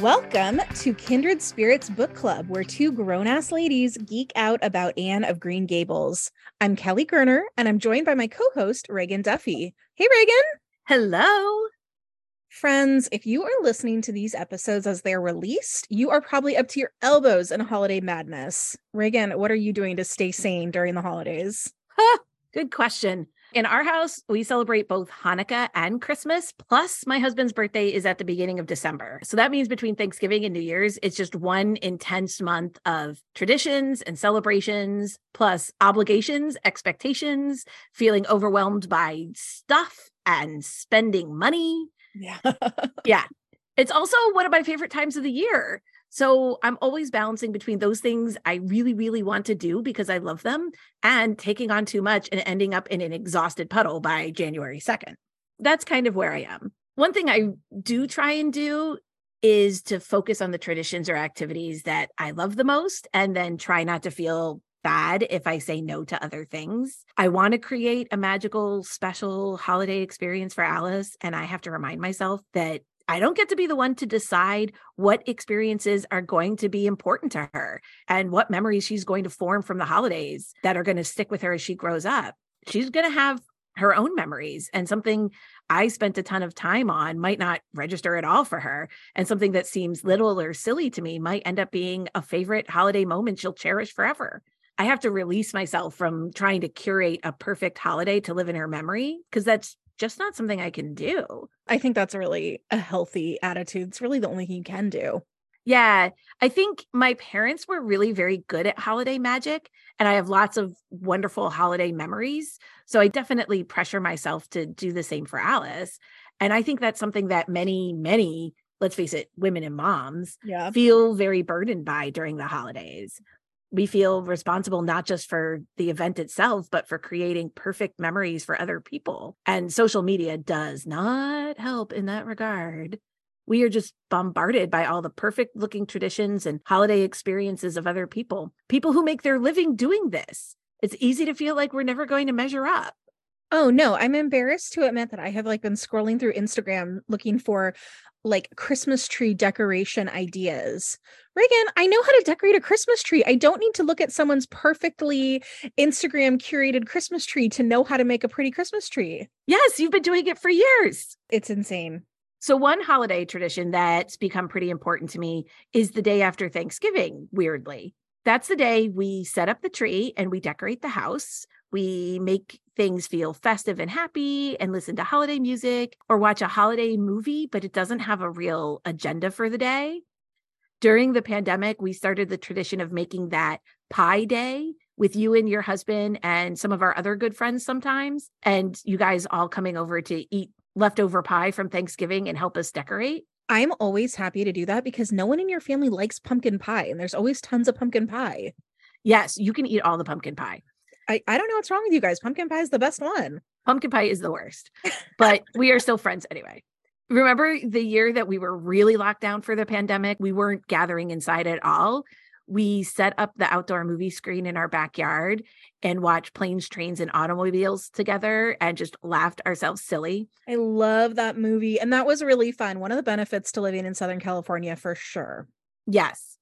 Welcome to Kindred Spirits Book Club, where two grown ass ladies geek out about Anne of Green Gables. I'm Kelly Gerner, and I'm joined by my co host, Reagan Duffy. Hey, Reagan. Hello. Friends, if you are listening to these episodes as they're released, you are probably up to your elbows in holiday madness. Reagan, what are you doing to stay sane during the holidays? Huh, good question. In our house, we celebrate both Hanukkah and Christmas. Plus, my husband's birthday is at the beginning of December. So that means between Thanksgiving and New Year's, it's just one intense month of traditions and celebrations, plus obligations, expectations, feeling overwhelmed by stuff and spending money. Yeah. yeah. It's also one of my favorite times of the year. So I'm always balancing between those things I really, really want to do because I love them and taking on too much and ending up in an exhausted puddle by January 2nd. That's kind of where I am. One thing I do try and do is to focus on the traditions or activities that I love the most and then try not to feel bad if I say no to other things. I want to create a magical, special holiday experience for Alice. And I have to remind myself that I don't get to be the one to decide what experiences are going to be important to her and what memories she's going to form from the holidays that are going to stick with her as she grows up. She's going to have her own memories and something I spent a ton of time on might not register at all for her. And something that seems little or silly to me might end up being a favorite holiday moment she'll cherish forever. I have to release myself from trying to curate a perfect holiday to live in her memory because that's just not something I can do. I think that's really a healthy attitude. It's really the only thing you can do. Yeah, I think my parents were really very good at holiday magic, and I have lots of wonderful holiday memories. So I definitely pressure myself to do the same for Alice. And I think that's something that many, many, let's face it, women and moms Yeah. feel very burdened by during the holidays we feel responsible not just for the event itself, but for creating perfect memories for other people. And social media does not help in that regard. We are just bombarded by all the perfect looking traditions and holiday experiences of other people, people who make their living doing this. It's easy to feel like we're never going to measure up. Oh no, I'm embarrassed to admit that I have like been scrolling through Instagram looking for like Christmas tree decoration ideas. Reagan, I know how to decorate a Christmas tree. I don't need to look at someone's perfectly Instagram curated Christmas tree to know how to make a pretty Christmas tree. Yes, you've been doing it for years. It's insane. So, one holiday tradition that's become pretty important to me is the day after Thanksgiving, weirdly. That's the day we set up the tree and we decorate the house. We make things feel festive and happy and listen to holiday music or watch a holiday movie, but it doesn't have a real agenda for the day. During the pandemic, we started the tradition of making that pie day with you and your husband and some of our other good friends sometimes, and you guys all coming over to eat leftover pie from Thanksgiving and help us decorate. I'm always happy to do that because no one in your family likes pumpkin pie, and there's always tons of pumpkin pie. Yes, you can eat all the pumpkin pie. I, I don't know what's wrong with you guys. Pumpkin pie is the best one. Pumpkin pie is the worst, but we are still friends anyway. Remember the year that we were really locked down for the pandemic? We weren't gathering inside at all. We set up the outdoor movie screen in our backyard and watched planes, trains, and automobiles together and just laughed ourselves silly. I love that movie. And that was really fun. One of the benefits to living in Southern California for sure. Yes.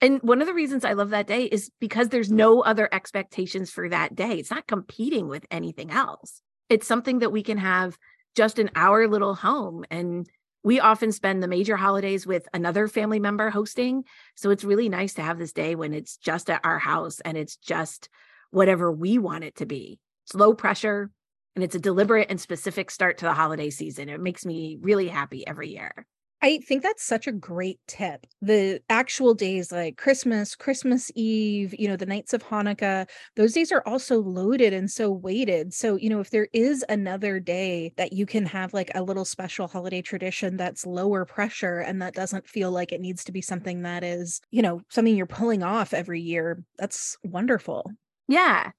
And one of the reasons I love that day is because there's no other expectations for that day. It's not competing with anything else. It's something that we can have just in our little home. And we often spend the major holidays with another family member hosting. So it's really nice to have this day when it's just at our house and it's just whatever we want it to be. It's low pressure and it's a deliberate and specific start to the holiday season. It makes me really happy every year. I think that's such a great tip. The actual days like Christmas, Christmas Eve, you know, the nights of Hanukkah, those days are also loaded and so weighted. So, you know, if there is another day that you can have like a little special holiday tradition that's lower pressure and that doesn't feel like it needs to be something that is, you know, something you're pulling off every year, that's wonderful. Yeah.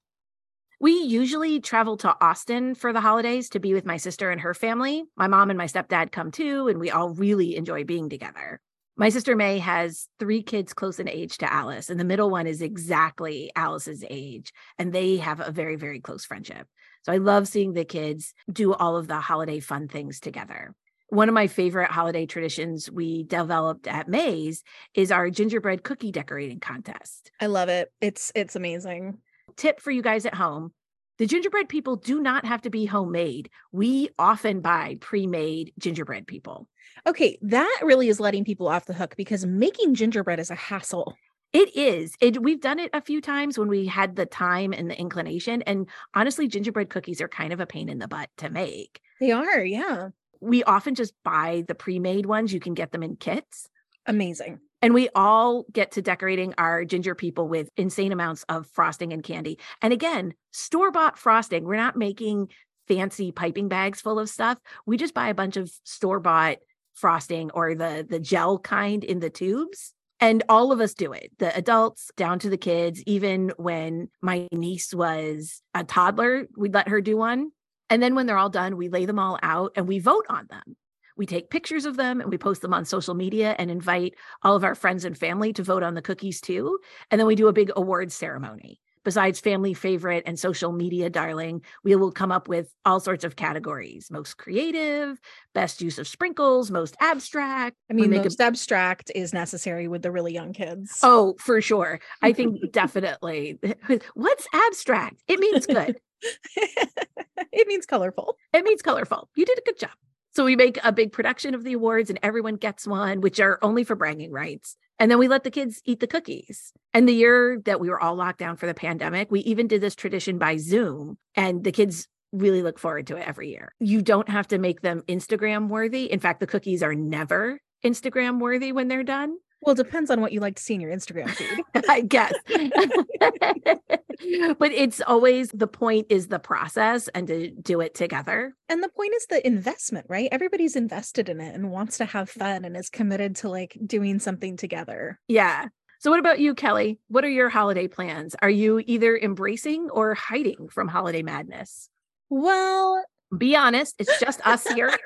We usually travel to Austin for the holidays to be with my sister and her family. My mom and my stepdad come too, and we all really enjoy being together. My sister May has three kids close in age to Alice, and the middle one is exactly Alice's age. And they have a very, very close friendship. So I love seeing the kids do all of the holiday fun things together. One of my favorite holiday traditions we developed at May's is our gingerbread cookie decorating contest. I love it. It's it's amazing. Tip for you guys at home the gingerbread people do not have to be homemade. We often buy pre made gingerbread people. Okay, that really is letting people off the hook because making gingerbread is a hassle. It is. It we've done it a few times when we had the time and the inclination. And honestly, gingerbread cookies are kind of a pain in the butt to make. They are, yeah. We often just buy the pre-made ones. You can get them in kits. Amazing. And we all get to decorating our ginger people with insane amounts of frosting and candy. And again, store bought frosting. We're not making fancy piping bags full of stuff. We just buy a bunch of store bought frosting or the the gel kind in the tubes. And all of us do it, the adults down to the kids. Even when my niece was a toddler, we'd let her do one. And then when they're all done, we lay them all out and we vote on them we take pictures of them and we post them on social media and invite all of our friends and family to vote on the cookies too. And then we do a big awards ceremony. Besides family favorite and social media darling, we will come up with all sorts of categories most creative, best use of sprinkles, most abstract. I mean, most a- abstract is necessary with the really young kids. Oh, for sure. I think definitely. What's abstract? It means good. it means colorful. It means colorful. You did a good job. So we make a big production of the awards and everyone gets one, which are only for bragging rights. And then we let the kids eat the cookies. And the year that we were all locked down for the pandemic, we even did this tradition by Zoom. And the kids really look forward to it every year. You don't have to make them Instagram worthy. In fact, the cookies are never Instagram worthy when they're done. Well, it depends on what you like to see in your Instagram feed. I guess. but it's always the point is the process and to do it together. And the point is the investment, right? Everybody's invested in it and wants to have fun and is committed to like doing something together. Yeah. So, what about you, Kelly? What are your holiday plans? Are you either embracing or hiding from holiday madness? Well, be honest, it's just us here.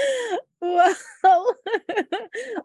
well,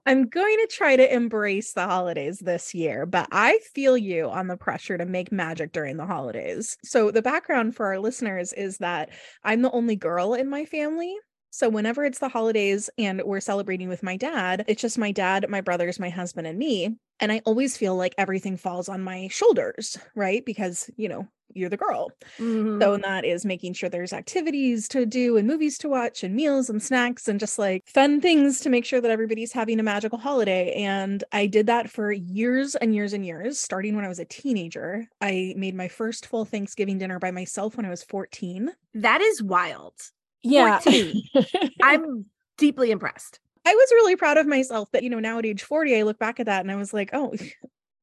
I'm going to try to embrace the holidays this year, but I feel you on the pressure to make magic during the holidays. So, the background for our listeners is that I'm the only girl in my family. So, whenever it's the holidays and we're celebrating with my dad, it's just my dad, my brothers, my husband, and me. And I always feel like everything falls on my shoulders, right? Because, you know, you're the girl. Mm-hmm. So that is making sure there's activities to do and movies to watch and meals and snacks and just like fun things to make sure that everybody's having a magical holiday. And I did that for years and years and years, starting when I was a teenager. I made my first full Thanksgiving dinner by myself when I was 14. That is wild. Yeah. I'm deeply impressed. I was really proud of myself, but you know, now at age 40, I look back at that and I was like, oh,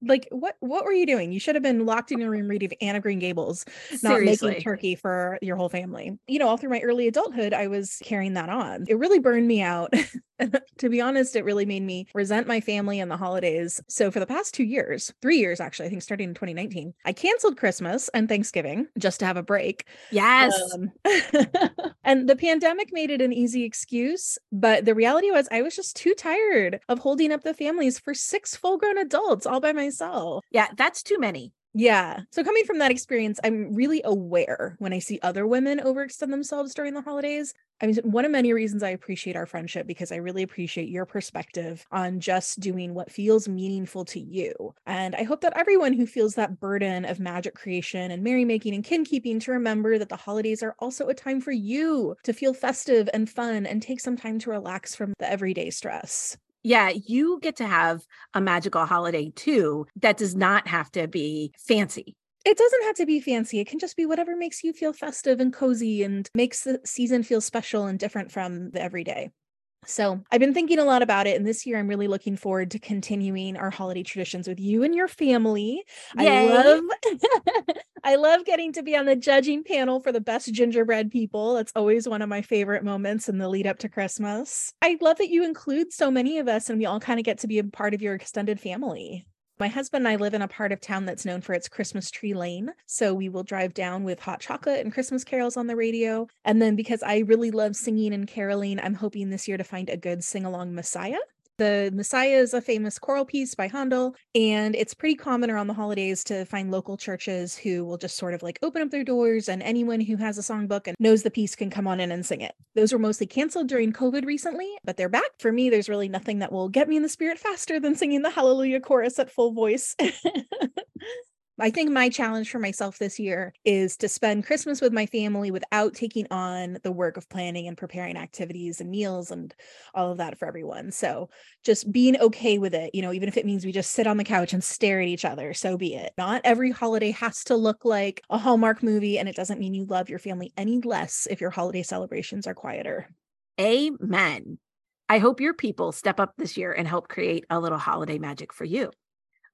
like what what were you doing? You should have been locked in your room reading Anne of Green Gables, not Seriously. making turkey for your whole family. You know, all through my early adulthood, I was carrying that on. It really burned me out. to be honest, it really made me resent my family and the holidays. So for the past two years, three years actually, I think starting in 2019, I canceled Christmas and Thanksgiving just to have a break. Yes. Um, and the pandemic made it an easy excuse, but the reality was I was just too tired of holding up the families for six full grown adults all by myself myself. Yeah, that's too many. Yeah. So coming from that experience, I'm really aware when I see other women overextend themselves during the holidays. I mean, one of many reasons I appreciate our friendship because I really appreciate your perspective on just doing what feels meaningful to you. And I hope that everyone who feels that burden of magic creation and merrymaking and kin keeping to remember that the holidays are also a time for you to feel festive and fun and take some time to relax from the everyday stress yeah, you get to have a magical holiday too that does not have to be fancy. It doesn't have to be fancy. It can just be whatever makes you feel festive and cozy and makes the season feel special and different from the everyday. So I've been thinking a lot about it. And this year I'm really looking forward to continuing our holiday traditions with you and your family. Yay. I love I love getting to be on the judging panel for the best gingerbread people. That's always one of my favorite moments in the lead up to Christmas. I love that you include so many of us and we all kind of get to be a part of your extended family. My husband and I live in a part of town that's known for its Christmas tree lane. So we will drive down with hot chocolate and Christmas carols on the radio. And then because I really love singing and caroling, I'm hoping this year to find a good sing along Messiah. The Messiah is a famous choral piece by Handel, and it's pretty common around the holidays to find local churches who will just sort of like open up their doors and anyone who has a songbook and knows the piece can come on in and sing it. Those were mostly canceled during COVID recently, but they're back. For me, there's really nothing that will get me in the spirit faster than singing the Hallelujah chorus at full voice. I think my challenge for myself this year is to spend Christmas with my family without taking on the work of planning and preparing activities and meals and all of that for everyone. So just being okay with it, you know, even if it means we just sit on the couch and stare at each other, so be it. Not every holiday has to look like a Hallmark movie, and it doesn't mean you love your family any less if your holiday celebrations are quieter. Amen. I hope your people step up this year and help create a little holiday magic for you.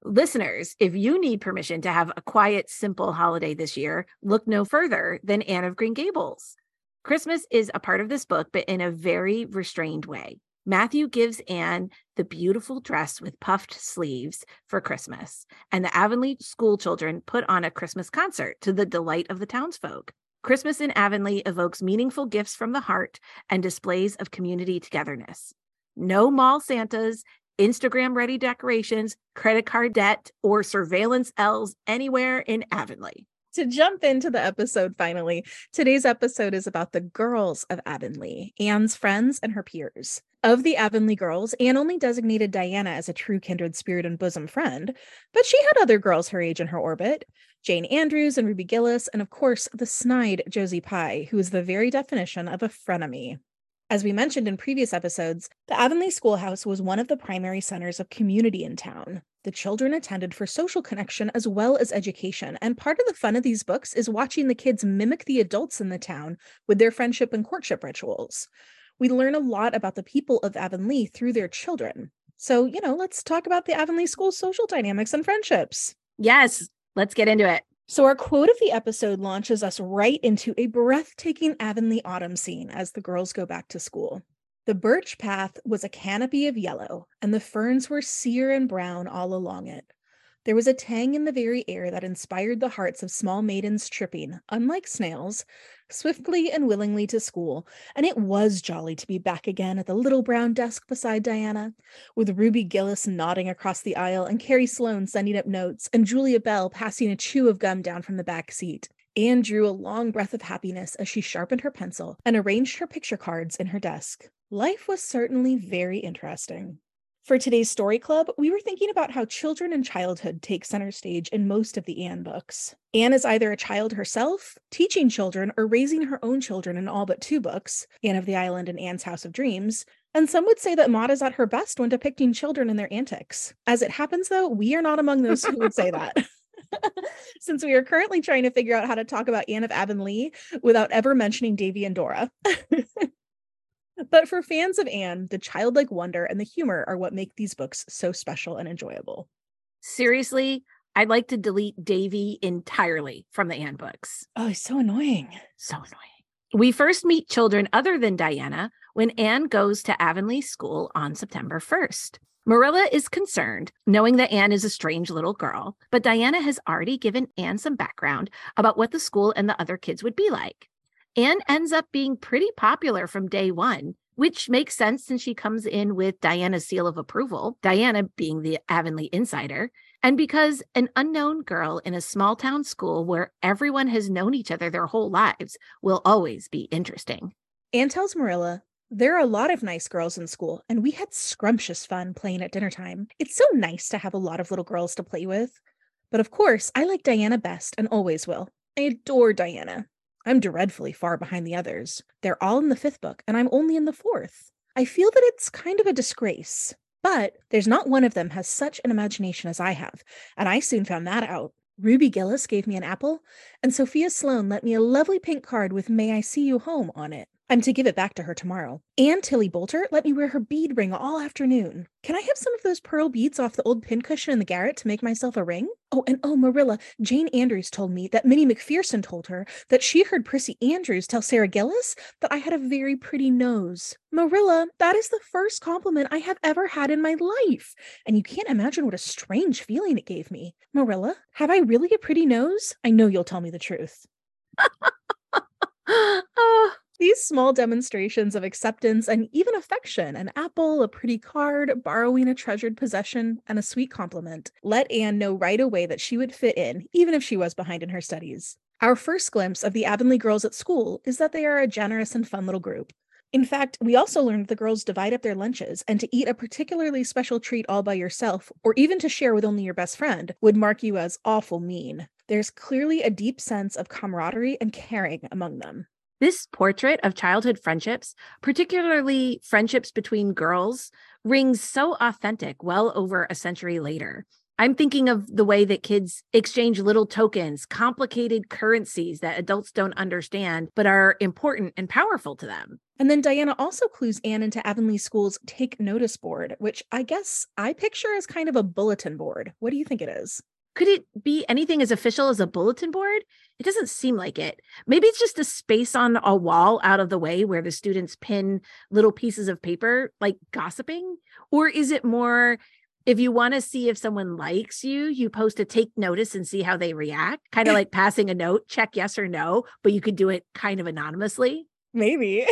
Listeners, if you need permission to have a quiet, simple holiday this year, look no further than Anne of Green Gables. Christmas is a part of this book, but in a very restrained way. Matthew gives Anne the beautiful dress with puffed sleeves for Christmas, and the Avonlea school children put on a Christmas concert to the delight of the townsfolk. Christmas in Avonlea evokes meaningful gifts from the heart and displays of community togetherness. No mall Santas Instagram ready decorations, credit card debt, or surveillance L's anywhere in Avonlea. To jump into the episode finally, today's episode is about the girls of Avonlea, Anne's friends and her peers. Of the Avonlea girls, Anne only designated Diana as a true kindred spirit and bosom friend, but she had other girls her age in her orbit Jane Andrews and Ruby Gillis, and of course, the snide Josie Pye, who is the very definition of a frenemy. As we mentioned in previous episodes, the Avonlea Schoolhouse was one of the primary centers of community in town. The children attended for social connection as well as education, and part of the fun of these books is watching the kids mimic the adults in the town with their friendship and courtship rituals. We learn a lot about the people of Avonlea through their children. So, you know, let's talk about the Avonlea School social dynamics and friendships. Yes, let's get into it. So, our quote of the episode launches us right into a breathtaking Avonlea autumn scene as the girls go back to school. The birch path was a canopy of yellow, and the ferns were sere and brown all along it. There was a tang in the very air that inspired the hearts of small maidens tripping, unlike snails, swiftly and willingly to school, and it was jolly to be back again at the little brown desk beside Diana, with Ruby Gillis nodding across the aisle and Carrie Sloane sending up notes and Julia Bell passing a chew of gum down from the back seat. Anne drew a long breath of happiness as she sharpened her pencil and arranged her picture cards in her desk. Life was certainly very interesting. For today's story club, we were thinking about how children and childhood take center stage in most of the Anne books. Anne is either a child herself, teaching children, or raising her own children in all but two books, Anne of the Island and Anne's House of Dreams. And some would say that Maud is at her best when depicting children and their antics. As it happens, though, we are not among those who would say that. Since we are currently trying to figure out how to talk about Anne of Avonlea without ever mentioning Davy and Dora. But for fans of Anne, the childlike wonder and the humor are what make these books so special and enjoyable. Seriously, I'd like to delete Davy entirely from the Anne books. Oh, he's so annoying. So annoying. We first meet children other than Diana when Anne goes to Avonlea School on September 1st. Marilla is concerned, knowing that Anne is a strange little girl, but Diana has already given Anne some background about what the school and the other kids would be like. Anne ends up being pretty popular from day one, which makes sense since she comes in with Diana's seal of approval, Diana being the Avonlea insider, and because an unknown girl in a small town school where everyone has known each other their whole lives will always be interesting. Anne tells Marilla, there are a lot of nice girls in school, and we had scrumptious fun playing at dinner time. It's so nice to have a lot of little girls to play with. But of course, I like Diana best and always will. I adore Diana. I'm dreadfully far behind the others. They're all in the fifth book, and I'm only in the fourth. I feel that it's kind of a disgrace, but there's not one of them has such an imagination as I have, and I soon found that out. Ruby Gillis gave me an apple, and Sophia Sloane lent me a lovely pink card with May I See You Home on it. I'm to give it back to her tomorrow. And Tillie Boulter let me wear her bead ring all afternoon. Can I have some of those pearl beads off the old pincushion in the garret to make myself a ring? Oh, and oh, Marilla, Jane Andrews told me that Minnie McPherson told her that she heard Prissy Andrews tell Sarah Gillis that I had a very pretty nose. Marilla, that is the first compliment I have ever had in my life. And you can't imagine what a strange feeling it gave me. Marilla, have I really a pretty nose? I know you'll tell me the truth. oh, these small demonstrations of acceptance and even affection an apple, a pretty card, borrowing a treasured possession, and a sweet compliment let Anne know right away that she would fit in, even if she was behind in her studies. Our first glimpse of the Avonlea girls at school is that they are a generous and fun little group. In fact, we also learned the girls divide up their lunches, and to eat a particularly special treat all by yourself, or even to share with only your best friend, would mark you as awful mean. There's clearly a deep sense of camaraderie and caring among them. This portrait of childhood friendships, particularly friendships between girls, rings so authentic well over a century later. I'm thinking of the way that kids exchange little tokens, complicated currencies that adults don't understand, but are important and powerful to them. And then Diana also clues Anne into Avonlea School's Take Notice board, which I guess I picture as kind of a bulletin board. What do you think it is? Could it be anything as official as a bulletin board? It doesn't seem like it. Maybe it's just a space on a wall out of the way where the students pin little pieces of paper, like gossiping? Or is it more if you want to see if someone likes you, you post a take notice and see how they react, kind of like passing a note, check yes or no, but you could do it kind of anonymously? Maybe.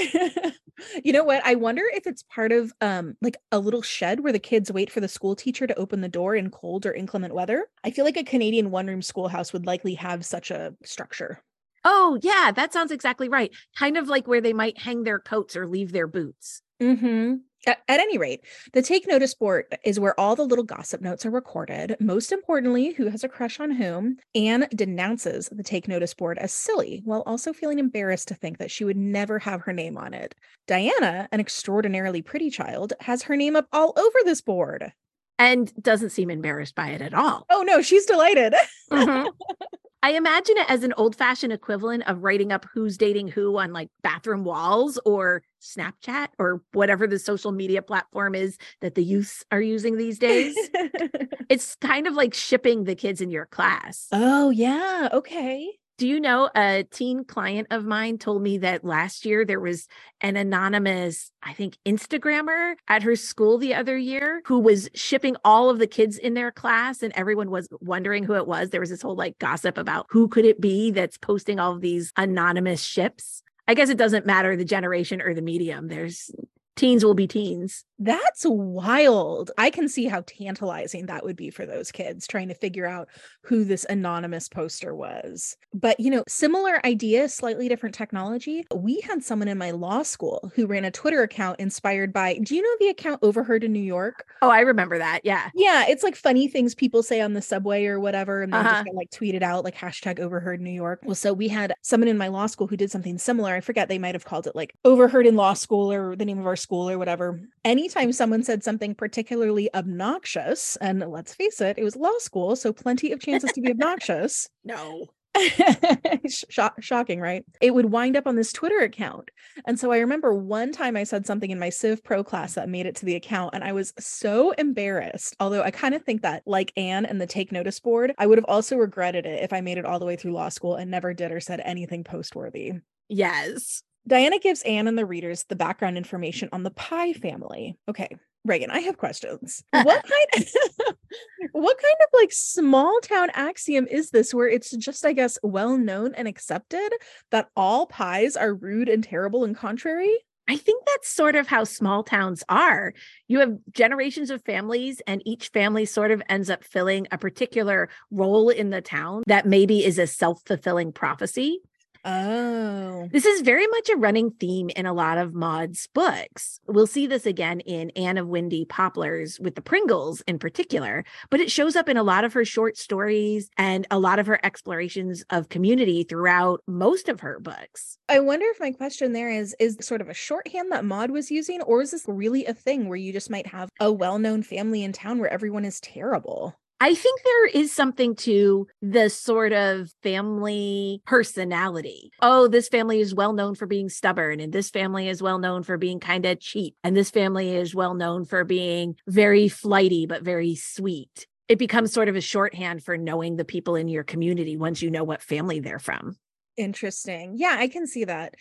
you know what? I wonder if it's part of um like a little shed where the kids wait for the school teacher to open the door in cold or inclement weather. I feel like a Canadian one-room schoolhouse would likely have such a structure. Oh, yeah, that sounds exactly right. Kind of like where they might hang their coats or leave their boots. Mhm. At, at any rate, the take notice board is where all the little gossip notes are recorded. Most importantly, who has a crush on whom. Anne denounces the take notice board as silly, while also feeling embarrassed to think that she would never have her name on it. Diana, an extraordinarily pretty child, has her name up all over this board. And doesn't seem embarrassed by it at all. Oh no, she's delighted. Mhm. I imagine it as an old fashioned equivalent of writing up who's dating who on like bathroom walls or Snapchat or whatever the social media platform is that the youths are using these days. it's kind of like shipping the kids in your class. oh yeah, okay. Do you know a teen client of mine told me that last year there was an anonymous, I think, Instagrammer at her school the other year who was shipping all of the kids in their class and everyone was wondering who it was. There was this whole like gossip about who could it be that's posting all of these anonymous ships. I guess it doesn't matter the generation or the medium. There's teens will be teens. That's wild. I can see how tantalizing that would be for those kids trying to figure out who this anonymous poster was. But, you know, similar idea, slightly different technology. We had someone in my law school who ran a Twitter account inspired by, do you know the account Overheard in New York? Oh, I remember that. Yeah. Yeah, it's like funny things people say on the subway or whatever, and they Uh-huh. just get like tweeted out like hashtag overheard New York. Well, so we had someone in my law school who did something similar. I forget they might have called it like overheard in law school or the name of our school or whatever. Anytime someone said something particularly obnoxious, and let's face it, it was law school, so plenty of chances to be obnoxious. No. Shock- shocking, right? It would wind up on this Twitter account. And so I remember one time I said something in my Civ Pro class that made it to the account, and I was so embarrassed. Although I kind of think that, like Anne and the Take Notice board, I would have also regretted it if I made it all the way through law school and never did or said anything post worthy. Yes. Diana gives Anne and the readers the background information on the Pye family. Okay, Reagan, I have questions. What kind of, what kind of like small town axiom is this where it's just, I guess, well known and accepted that all Pyes are rude and terrible and contrary? I think that's sort of how small towns are. You have generations of families, and each family sort of ends up filling a particular role in the town that maybe is a self fulfilling prophecy. Oh. This is very much a running theme in a lot of Maud's books. We'll see this again in Anne of Windy Poplars with the Pringles in particular, but it shows up in a lot of her short stories and a lot of her explorations of community throughout most of her books. I wonder if my question there is is sort of a shorthand that Maud was using, or is this really a thing where you just might have a well-known family in town where everyone is terrible? I think there is something to the sort of family personality. Oh, this family is well known for being stubborn, and this family is well known for being kind of cheap, and this family is well known for being very flighty but very sweet. It becomes sort of a shorthand for knowing the people in your community once you know what family they're from. Interesting. Yeah, I can see that.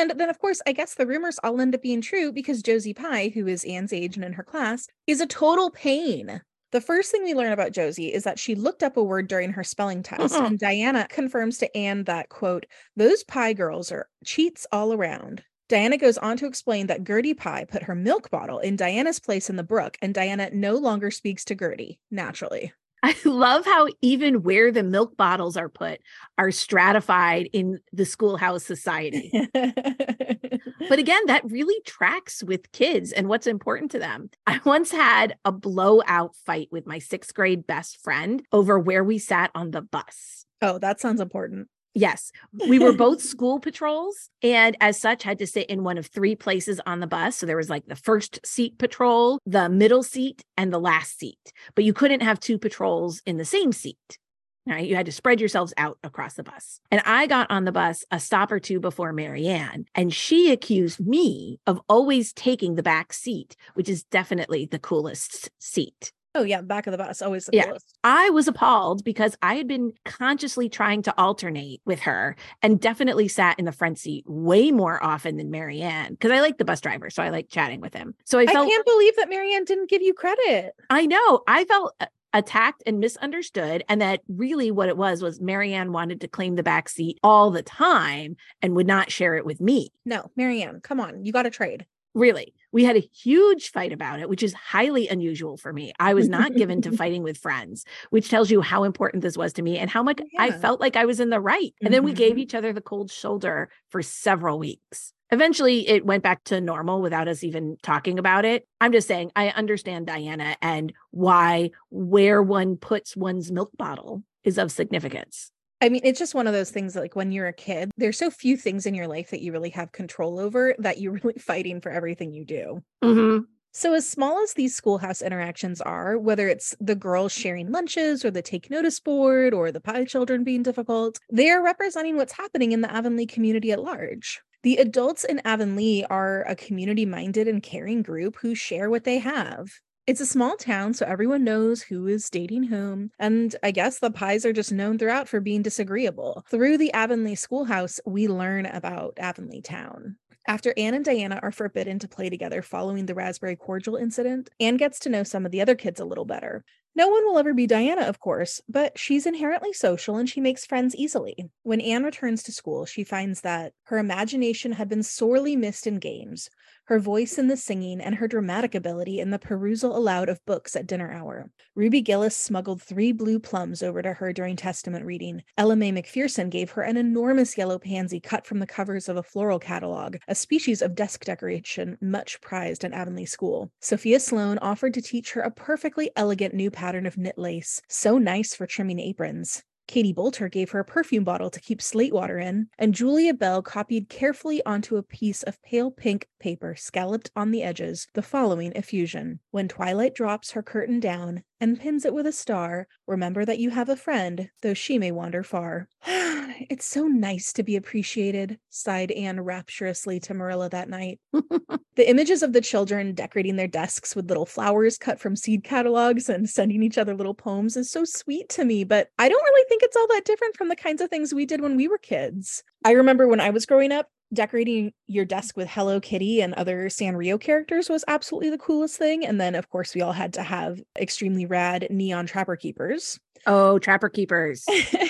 And then, of course, I guess the rumors all end up being true because Josie Pye, who is Anne's age and in her class, is a total pain. The first thing we learn about Josie is that she looked up a word during her spelling test, Mhm. and Diana confirms to Anne that, quote, those Pye girls are cheats all around. Diana goes on to explain that Gertie Pye put her milk bottle in Diana's place in the brook, and Diana no longer speaks to Gertie naturally. I love how even where the milk bottles are put are stratified in the schoolhouse society. but again, that really tracks with kids and what's important to them. I once had a blowout fight with my sixth grade best friend over where we sat on the bus. Oh, that sounds important. Yes, we were both school patrols and as such had to sit in one of three places on the bus. So there was like the first seat patrol, the middle seat, and the last seat. But you couldn't have two patrols in the same seat. Right. You had to spread yourselves out across the bus. And I got on the bus a stop or two before Marianne, and she accused me of always taking the back seat, which is definitely the coolest seat. Oh yeah, back of the bus, always the Yeah. coolest. I was appalled because I had been consciously trying to alternate with her and definitely sat in the front seat way more often than Marianne because I like the bus driver. So I like chatting with him. So I I, can't believe that Marianne didn't give you credit. I know, I felt attacked and misunderstood. And that really what it was was Marianne wanted to claim the back seat all the time and would not share it with me. No, Marianne, come on, you got to trade. Really, we had a huge fight about it, which is highly unusual for me. I was not given to fighting with friends, which tells you how important this was to me and how much I felt like I was in the right. And then we gave Mhm. each other the cold shoulder for several weeks. Eventually, it went back to normal without us even talking about it. I'm just saying, I understand Diana and why where one puts one's milk bottle is of significance. I mean, it's just one of those things that, like when you're a kid, there's so few things in your life that you really have control over that you're really fighting for everything you do. Mhm. So, as small as these schoolhouse interactions are, whether it's the girls sharing lunches or the take notice board or the Pye children being difficult, they are representing what's happening in the Avonlea community at large. The adults in Avonlea are a community minded and caring group who share what they have. It's a small town, so everyone knows who is dating whom. And I guess the Pyes are just known throughout for being disagreeable. Through the Avonlea schoolhouse, we learn about Avonlea town. After Anne and Diana are forbidden to play together following the raspberry cordial incident, Anne gets to know some of the other kids a little better. No one will ever be Diana, of course, but she's inherently social and she makes friends easily. When Anne returns to school, she finds that her imagination had been sorely missed in games, her voice in the singing, and her dramatic ability in the perusal aloud of books at dinner hour. Ruby Gillis smuggled three blue plums over to her during Testament reading. Ella Mae McPherson gave her an enormous yellow pansy cut from the covers of a floral catalog, a species of desk decoration much prized at Avonlea School. Sophia Sloane offered to teach her a perfectly elegant new pattern of knit lace, so nice for trimming aprons. Katie Boulter gave her a perfume bottle to keep slate water in, and Julia Bell copied carefully onto a piece of pale pink paper scalloped on the edges the following effusion When twilight drops her curtain down and pins it with a star, remember that you have a friend, though she may wander far. it's so nice to be appreciated, sighed Anne rapturously to Marilla that night. The images of the children decorating their desks with little flowers cut from seed catalogs and sending each other little poems is so sweet to me, but I don't really think it's all that different from the kinds of things we did when we were kids. I remember when I was growing up, decorating your desk with Hello Kitty and other Sanrio characters was absolutely the coolest thing. And then, of course, we all had to have extremely rad neon trapper keepers. Oh, Trapper Keepers.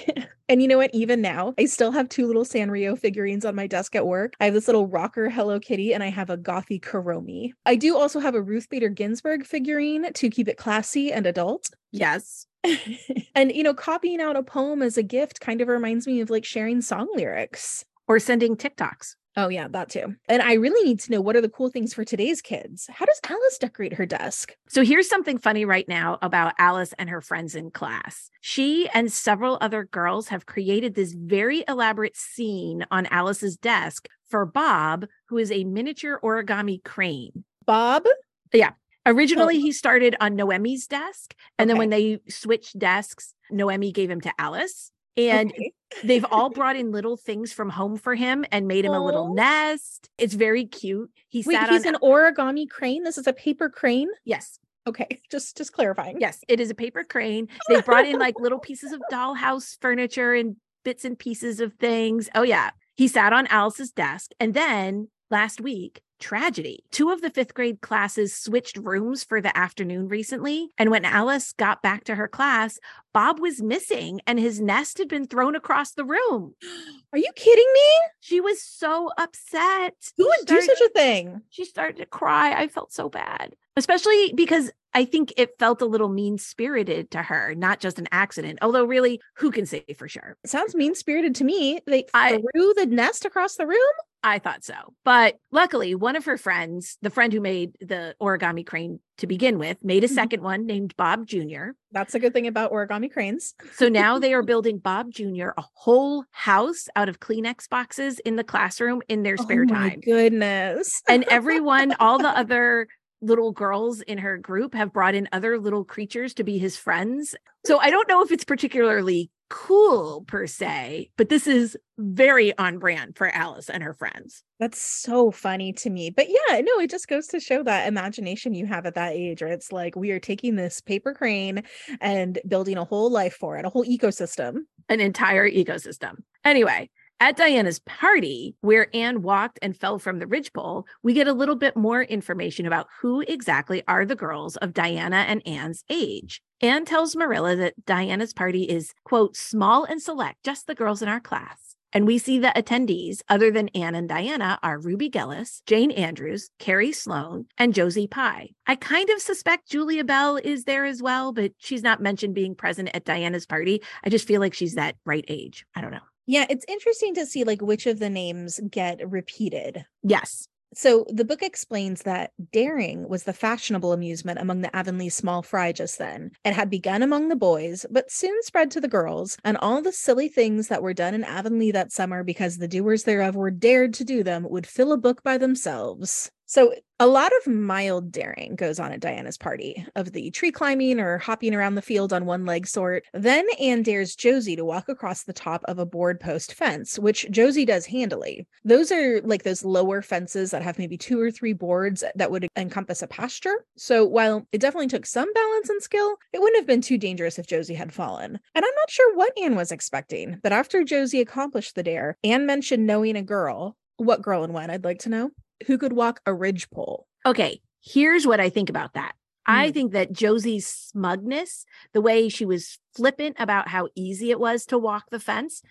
and you know what? Even now, I still have two little Sanrio figurines on my desk at work. I have this little rocker Hello Kitty, and I have a gothy Kuromi. I do also have a Ruth Bader Ginsburg figurine to keep it classy and adult. yes. and you know, copying out a poem as a gift kind of reminds me of like sharing song lyrics. Or sending TikToks. Oh yeah, that too. And I really need to know what are the cool things for today's kids. How does Alice decorate her desk? So here's something funny right now about Alice and her friends in class. She and several other girls have created this very elaborate scene on Alice's desk for Bob, who is a miniature origami crane. Bob? Yeah. Originally, oh. he started on Noemi's desk, and then when they switched desks, Noemi gave him to Alice. And Okay. They've all brought in little things from home for him and made him a little nest. It's very cute. He Wait, sat he's on an origami crane. This is a paper crane. yes, Okay, just just clarifying. Yes, it is a paper crane. They brought in like little pieces of dollhouse furniture and bits and pieces of things. Oh, yeah. He sat on Alice's desk. And then last week, tragedy. Two of the fifth grade classes switched rooms for the afternoon recently. And when Alice got back to her class, Bob was missing and his nest had been thrown across the room. Are you kidding me? She was so upset. Who would Started- do such a thing? She started to cry. I felt so bad, especially because I think it felt a little mean spirited to her, not just an accident. Although, really, who can say for sure? It Sounds mean spirited to me. They I- threw the nest across the room. I thought so. But luckily, one of her friends, the friend who made the origami crane to begin with, made a Mhm. second one named Bob Jr. That's a good thing about origami cranes. So now they are building Bob Jr. a whole house out of Kleenex boxes in the classroom in their spare oh my time. goodness. And everyone, all the other little girls in her group have brought in other little creatures to be his friends. So I don't know if it's particularly cool per se, but this is very on brand for Alice and her friends. That's so funny to me. But yeah, no, it just goes to show that imagination you have at that age where it's like we are taking this paper crane and building a whole life for it, a whole ecosystem. An entire ecosystem. Anyway, at Diana's party, where Anne walked and fell from the ridgepole, we get a little bit more information about who exactly are the girls of Diana and Anne's age. Anne tells Marilla that Diana's party is, quote, small and select, just the girls in our class. And we see the attendees, other than Anne and Diana, are Ruby Gillis, Jane Andrews, Carrie Sloane, and Josie Pye. I kind of suspect Julia Bell is there as well, but she's not mentioned being present at Diana's party. I just feel like she's that right age. I don't know. Yeah, it's interesting to see like which of the names get repeated. Yes. So the book explains that daring was the fashionable amusement among the Avonlea small fry just then. It had begun among the boys, but soon spread to the girls, and all the silly things that were done in Avonlea that summer because the doers thereof were dared to do them would fill a book by themselves. So a lot of mild daring goes on at Diana's party of the tree climbing or hopping around the field on one leg sort. Then Anne dares Josie to walk across the top of a board post fence, which Josie does handily. Those are like those lower fences that have maybe two or three boards that would encompass a pasture. So while it definitely took some balance and skill, it wouldn't have been too dangerous if Josie had fallen. And I'm not sure what Anne was expecting, but after Josie accomplished the dare, Anne mentioned knowing a girl. What girl and when? I'd like to know who could walk a ridge pole. Okay. Here's what I think about that. I Mm. think that Josie's smugness, the way she was flippant about how easy it was to walk the fence,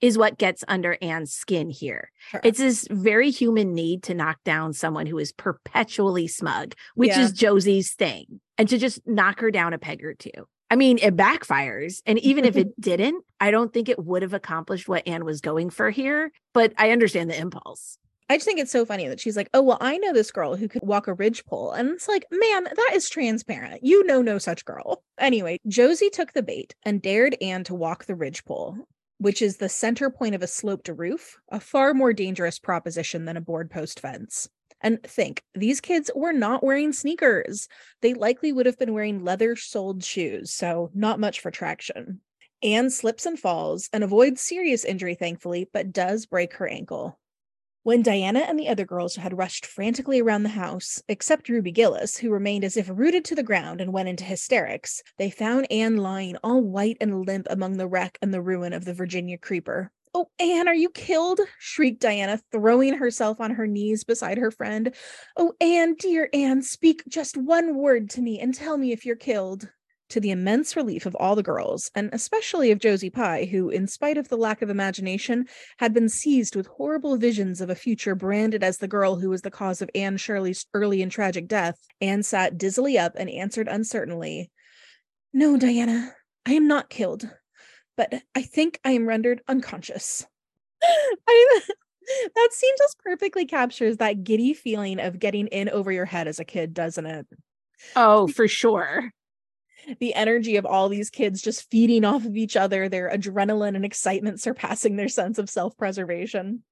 is what gets under Anne's skin here. Sure. It's this very human need to knock down someone who is perpetually smug, which Yeah. is Josie's thing, and to just knock her down a peg or two. I mean, it backfires. And even if it didn't, I don't think it would have accomplished what Anne was going for here, but I understand the impulse. I just think it's so funny that she's like, oh, well, I know this girl who could walk a ridgepole. And it's like, man, that is transparent. You know no such girl. Anyway, Josie took the bait and dared Anne to walk the ridgepole, which is the center point of a sloped roof, a far more dangerous proposition than a board post fence. And think, these kids were not wearing sneakers. They likely would have been wearing leather soled shoes, so not much for traction. Anne slips and falls and avoids serious injury, thankfully, but does break her ankle. When Diana and the other girls had rushed frantically around the house, except Ruby Gillis, who remained as if rooted to the ground and went into hysterics, they found Anne lying all white and limp among the wreck and the ruin of the Virginia Creeper. Oh, Anne, are you killed? shrieked Diana, throwing herself on her knees beside her friend. Oh, Anne, dear Anne, speak just one word to me and tell me if you're killed to the immense relief of all the girls, and especially of Josie Pye, who, in spite of the lack of imagination, had been seized with horrible visions of a future branded as the girl who was the cause of Anne Shirley's early and tragic death, Anne sat dizzily up and answered uncertainly, No, Diana, I am not killed, but I think I am rendered unconscious. I that scene just perfectly captures that giddy feeling of getting in over your head as a kid, doesn't it? Oh, for sure. The energy of all these kids just feeding off of each other, their adrenaline and excitement surpassing their sense of self preservation.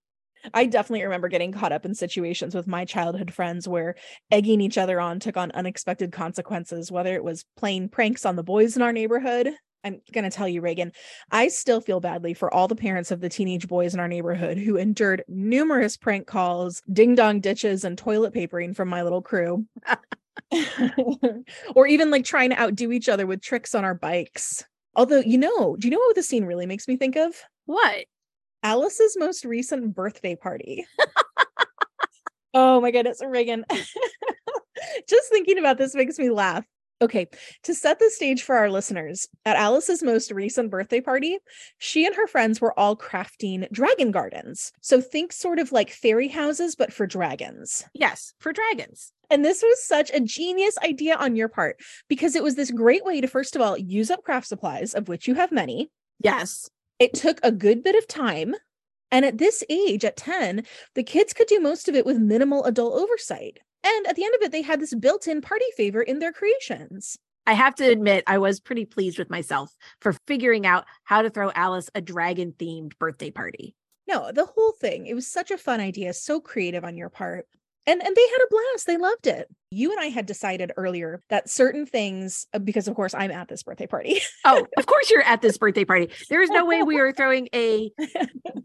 I definitely remember getting caught up in situations with my childhood friends where egging each other on took on unexpected consequences, whether it was playing pranks on the boys in our neighborhood. I'm going to tell you, Reagan, I still feel badly for all the parents of the teenage boys in our neighborhood who endured numerous prank calls, ding dong ditches, and toilet papering from my little crew. or even like trying to outdo each other with tricks on our bikes. Although, you know, do you know what the scene really makes me think of? What? Alice's most recent birthday party. Oh my goodness, Reagan. Just thinking about this makes me laugh. Okay, to set the stage for our listeners, at Alice's most recent birthday party, she and her friends were all crafting dragon gardens. So think sort of like fairy houses, but for dragons. Yes, for dragons. And this was such a genius idea on your part because it was this great way to, first of all, use up craft supplies, of which you have many. Yes. It took a good bit of time. And at this age, at 10, the kids could do most of it with minimal adult oversight. And at the end of it, they had this built in party favor in their creations. I have to admit, I was pretty pleased with myself for figuring out how to throw Alice a dragon themed birthday party. No, the whole thing. It was such a fun idea, so creative on your part and and they had a blast. They loved it. You and i had decided earlier that certain things uh, because of course i'm at this birthday party. Oh of course you're at this birthday party. There is no way we are throwing a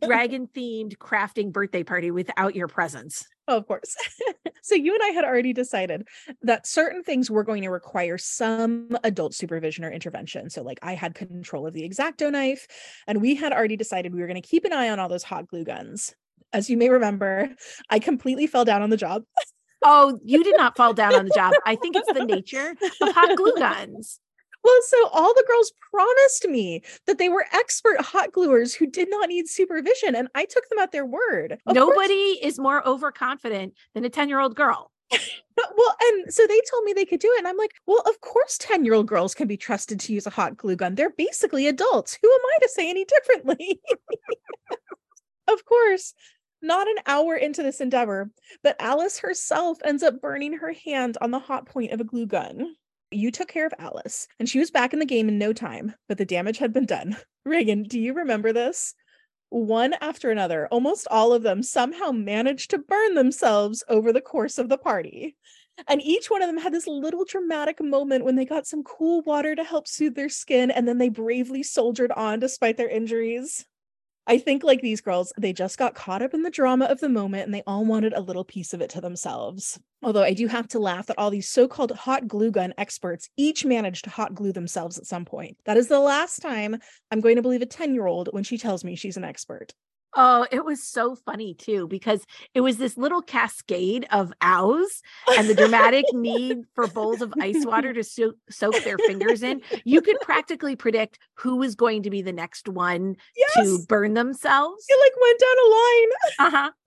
dragon themed crafting birthday party without your presence. Oh, of course. So you and i had already decided that certain things were going to require some adult supervision or intervention. So like i had control of the X-Acto knife and we had already decided we were going to keep an eye on all those hot glue guns as you may remember, I completely fell down on the job. oh, you did not fall down on the job. I think it's the nature of hot glue guns. Well, so all the girls promised me that they were expert hot gluers who did not need supervision, and I took them at their word. Of Nobody course. is more overconfident than a 10 year old girl. well, and so they told me they could do it. And I'm like, well, of course, 10 year old girls can be trusted to use a hot glue gun. They're basically adults. Who am I to say any differently? of course not an hour into this endeavor, but Alice herself ends up burning her hand on the hot point of a glue gun. You took care of Alice, and she was back in the game in no time, but the damage had been done. Reagan, do you remember this? One after another, almost all of them somehow managed to burn themselves over the course of the party. And each one of them had this little dramatic moment when they got some cool water to help soothe their skin, and then they bravely soldiered on despite their injuries. I think like these girls, they just got caught up in the drama of the moment and they all wanted a little piece of it to themselves. Although I do have to laugh that all these so called hot glue gun experts each managed to hot glue themselves at some point. That is the last time I'm going to believe a 10 year old when she tells me she's an expert. Oh, it was so funny too, because it was this little cascade of ows and the dramatic need for bowls of ice water to so- soak their fingers in. You could practically predict who was going to be the next one yes. to burn themselves. You like went down a line. uh-huh.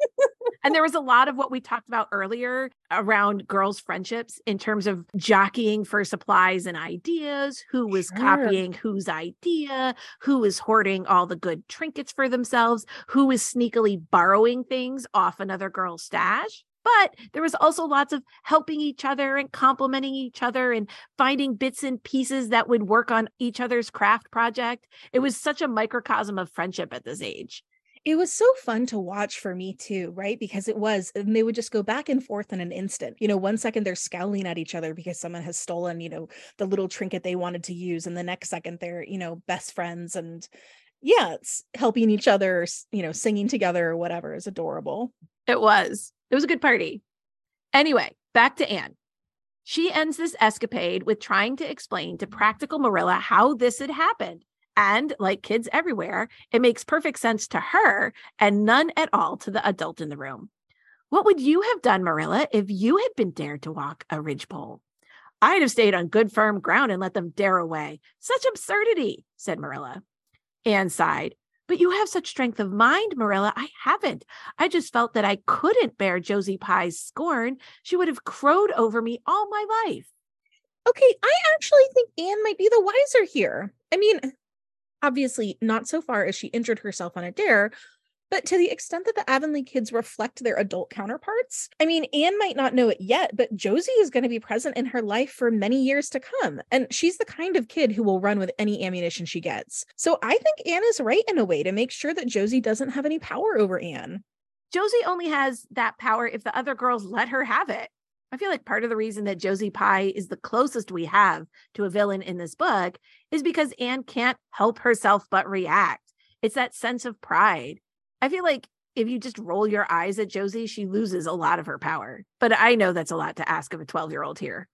And there was a lot of what we talked about earlier around girls' friendships in terms of jockeying for supplies and ideas, who was sure. copying whose idea, who was hoarding all the good trinkets for themselves who is sneakily borrowing things off another girl's stash. But there was also lots of helping each other and complimenting each other and finding bits and pieces that would work on each other's craft project. It was such a microcosm of friendship at this age it was so fun to watch for me too, right? Because it was, and they would just go back and forth in an instant. You know, one second they're scowling at each other because someone has stolen, you know, the little trinket they wanted to use. And the next second they're, you know, best friends and yeah, it's helping each other, you know, singing together or whatever is adorable. It was. It was a good party. Anyway, back to Anne. She ends this escapade with trying to explain to practical Marilla how this had happened. And like kids everywhere, it makes perfect sense to her and none at all to the adult in the room. What would you have done, Marilla, if you had been dared to walk a ridgepole? I'd have stayed on good firm ground and let them dare away. Such absurdity, said Marilla. Anne sighed. But you have such strength of mind, Marilla. I haven't. I just felt that I couldn't bear Josie Pye's scorn. She would have crowed over me all my life. Okay, I actually think Anne might be the wiser here. I mean, obviously, not so far as she injured herself on a dare, but to the extent that the Avonlea kids reflect their adult counterparts, I mean, Anne might not know it yet, but Josie is going to be present in her life for many years to come. And she's the kind of kid who will run with any ammunition she gets. So I think Anne is right in a way to make sure that Josie doesn't have any power over Anne. Josie only has that power if the other girls let her have it. I feel like part of the reason that Josie Pye is the closest we have to a villain in this book is because Anne can't help herself but react. It's that sense of pride. I feel like if you just roll your eyes at Josie, she loses a lot of her power. But I know that's a lot to ask of a 12 year old here.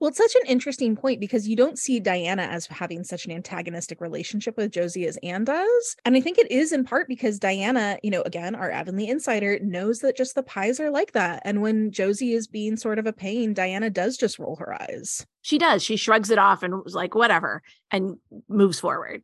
Well, it's such an interesting point because you don't see Diana as having such an antagonistic relationship with Josie as Anne does. And I think it is in part because Diana, you know, again, our Avonlea insider knows that just the Pyes are like that. And when Josie is being sort of a pain, Diana does just roll her eyes. She does. She shrugs it off and was like, whatever, and moves forward.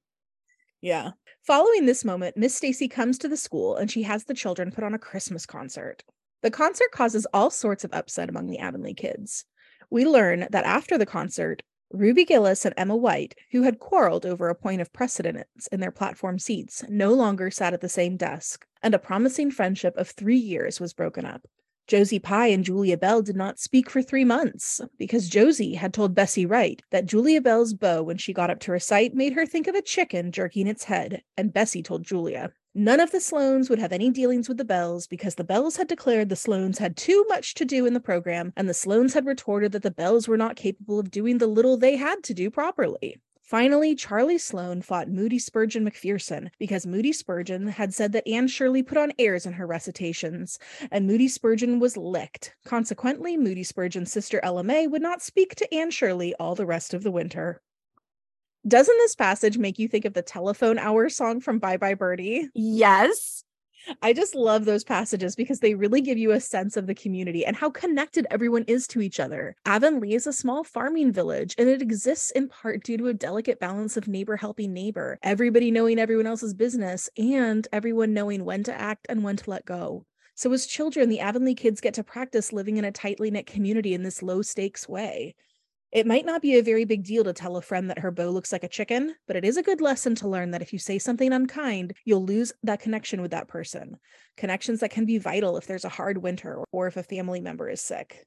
Yeah. Following this moment, Miss Stacy comes to the school and she has the children put on a Christmas concert. The concert causes all sorts of upset among the Avonlea kids we learn that after the concert, Ruby Gillis and Emma White, who had quarreled over a point of precedence in their platform seats, no longer sat at the same desk, and a promising friendship of three years was broken up. Josie Pye and Julia Bell did not speak for three months because Josie had told Bessie Wright that Julia Bell's bow when she got up to recite made her think of a chicken jerking its head, and Bessie told Julia. None of the Sloanes would have any dealings with the Bells because the Bells had declared the Sloanes had too much to do in the program, and the Sloanes had retorted that the Bells were not capable of doing the little they had to do properly. Finally, Charlie Sloane fought Moody Spurgeon McPherson because Moody Spurgeon had said that Anne Shirley put on airs in her recitations, and Moody Spurgeon was licked. Consequently, Moody Spurgeon's sister Ella May would not speak to Anne Shirley all the rest of the winter. Doesn't this passage make you think of the telephone hour song from Bye Bye Birdie? Yes. I just love those passages because they really give you a sense of the community and how connected everyone is to each other. Avonlea is a small farming village and it exists in part due to a delicate balance of neighbor helping neighbor, everybody knowing everyone else's business, and everyone knowing when to act and when to let go. So, as children, the Avonlea kids get to practice living in a tightly knit community in this low stakes way. It might not be a very big deal to tell a friend that her beau looks like a chicken, but it is a good lesson to learn that if you say something unkind, you'll lose that connection with that person. Connections that can be vital if there's a hard winter or if a family member is sick.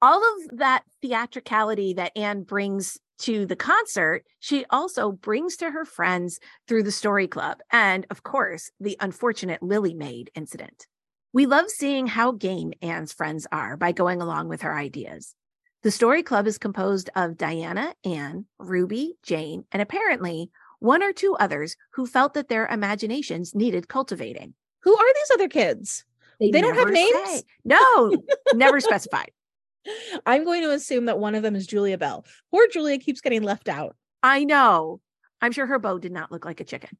All of that theatricality that Anne brings to the concert, she also brings to her friends through the story club and, of course, the unfortunate Lily Maid incident. We love seeing how game Anne's friends are by going along with her ideas. The story club is composed of Diana, Anne, Ruby, Jane, and apparently one or two others who felt that their imaginations needed cultivating. Who are these other kids? They, they don't have names? Say. No, never specified. I'm going to assume that one of them is Julia Bell. Poor Julia keeps getting left out. I know. I'm sure her bow did not look like a chicken.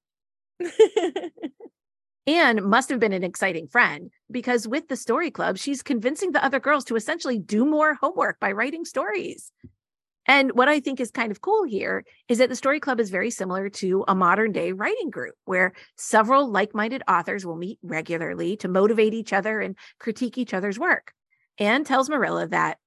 Anne must have been an exciting friend because with the story club, she's convincing the other girls to essentially do more homework by writing stories. And what I think is kind of cool here is that the story club is very similar to a modern day writing group where several like minded authors will meet regularly to motivate each other and critique each other's work. Anne tells Marilla that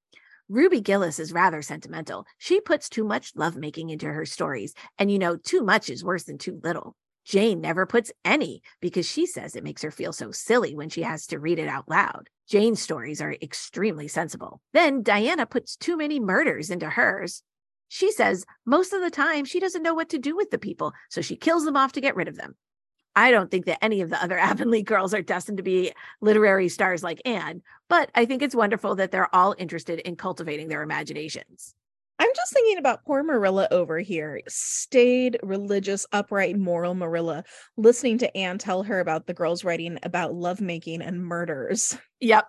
Ruby Gillis is rather sentimental. She puts too much lovemaking into her stories. And you know, too much is worse than too little. Jane never puts any because she says it makes her feel so silly when she has to read it out loud. Jane's stories are extremely sensible. Then Diana puts too many murders into hers. She says most of the time she doesn't know what to do with the people, so she kills them off to get rid of them. I don't think that any of the other Avonlea girls are destined to be literary stars like Anne, but I think it's wonderful that they're all interested in cultivating their imaginations. I'm just thinking about poor Marilla over here, staid, religious, upright, moral Marilla, listening to Anne tell her about the girls writing about lovemaking and murders. Yep.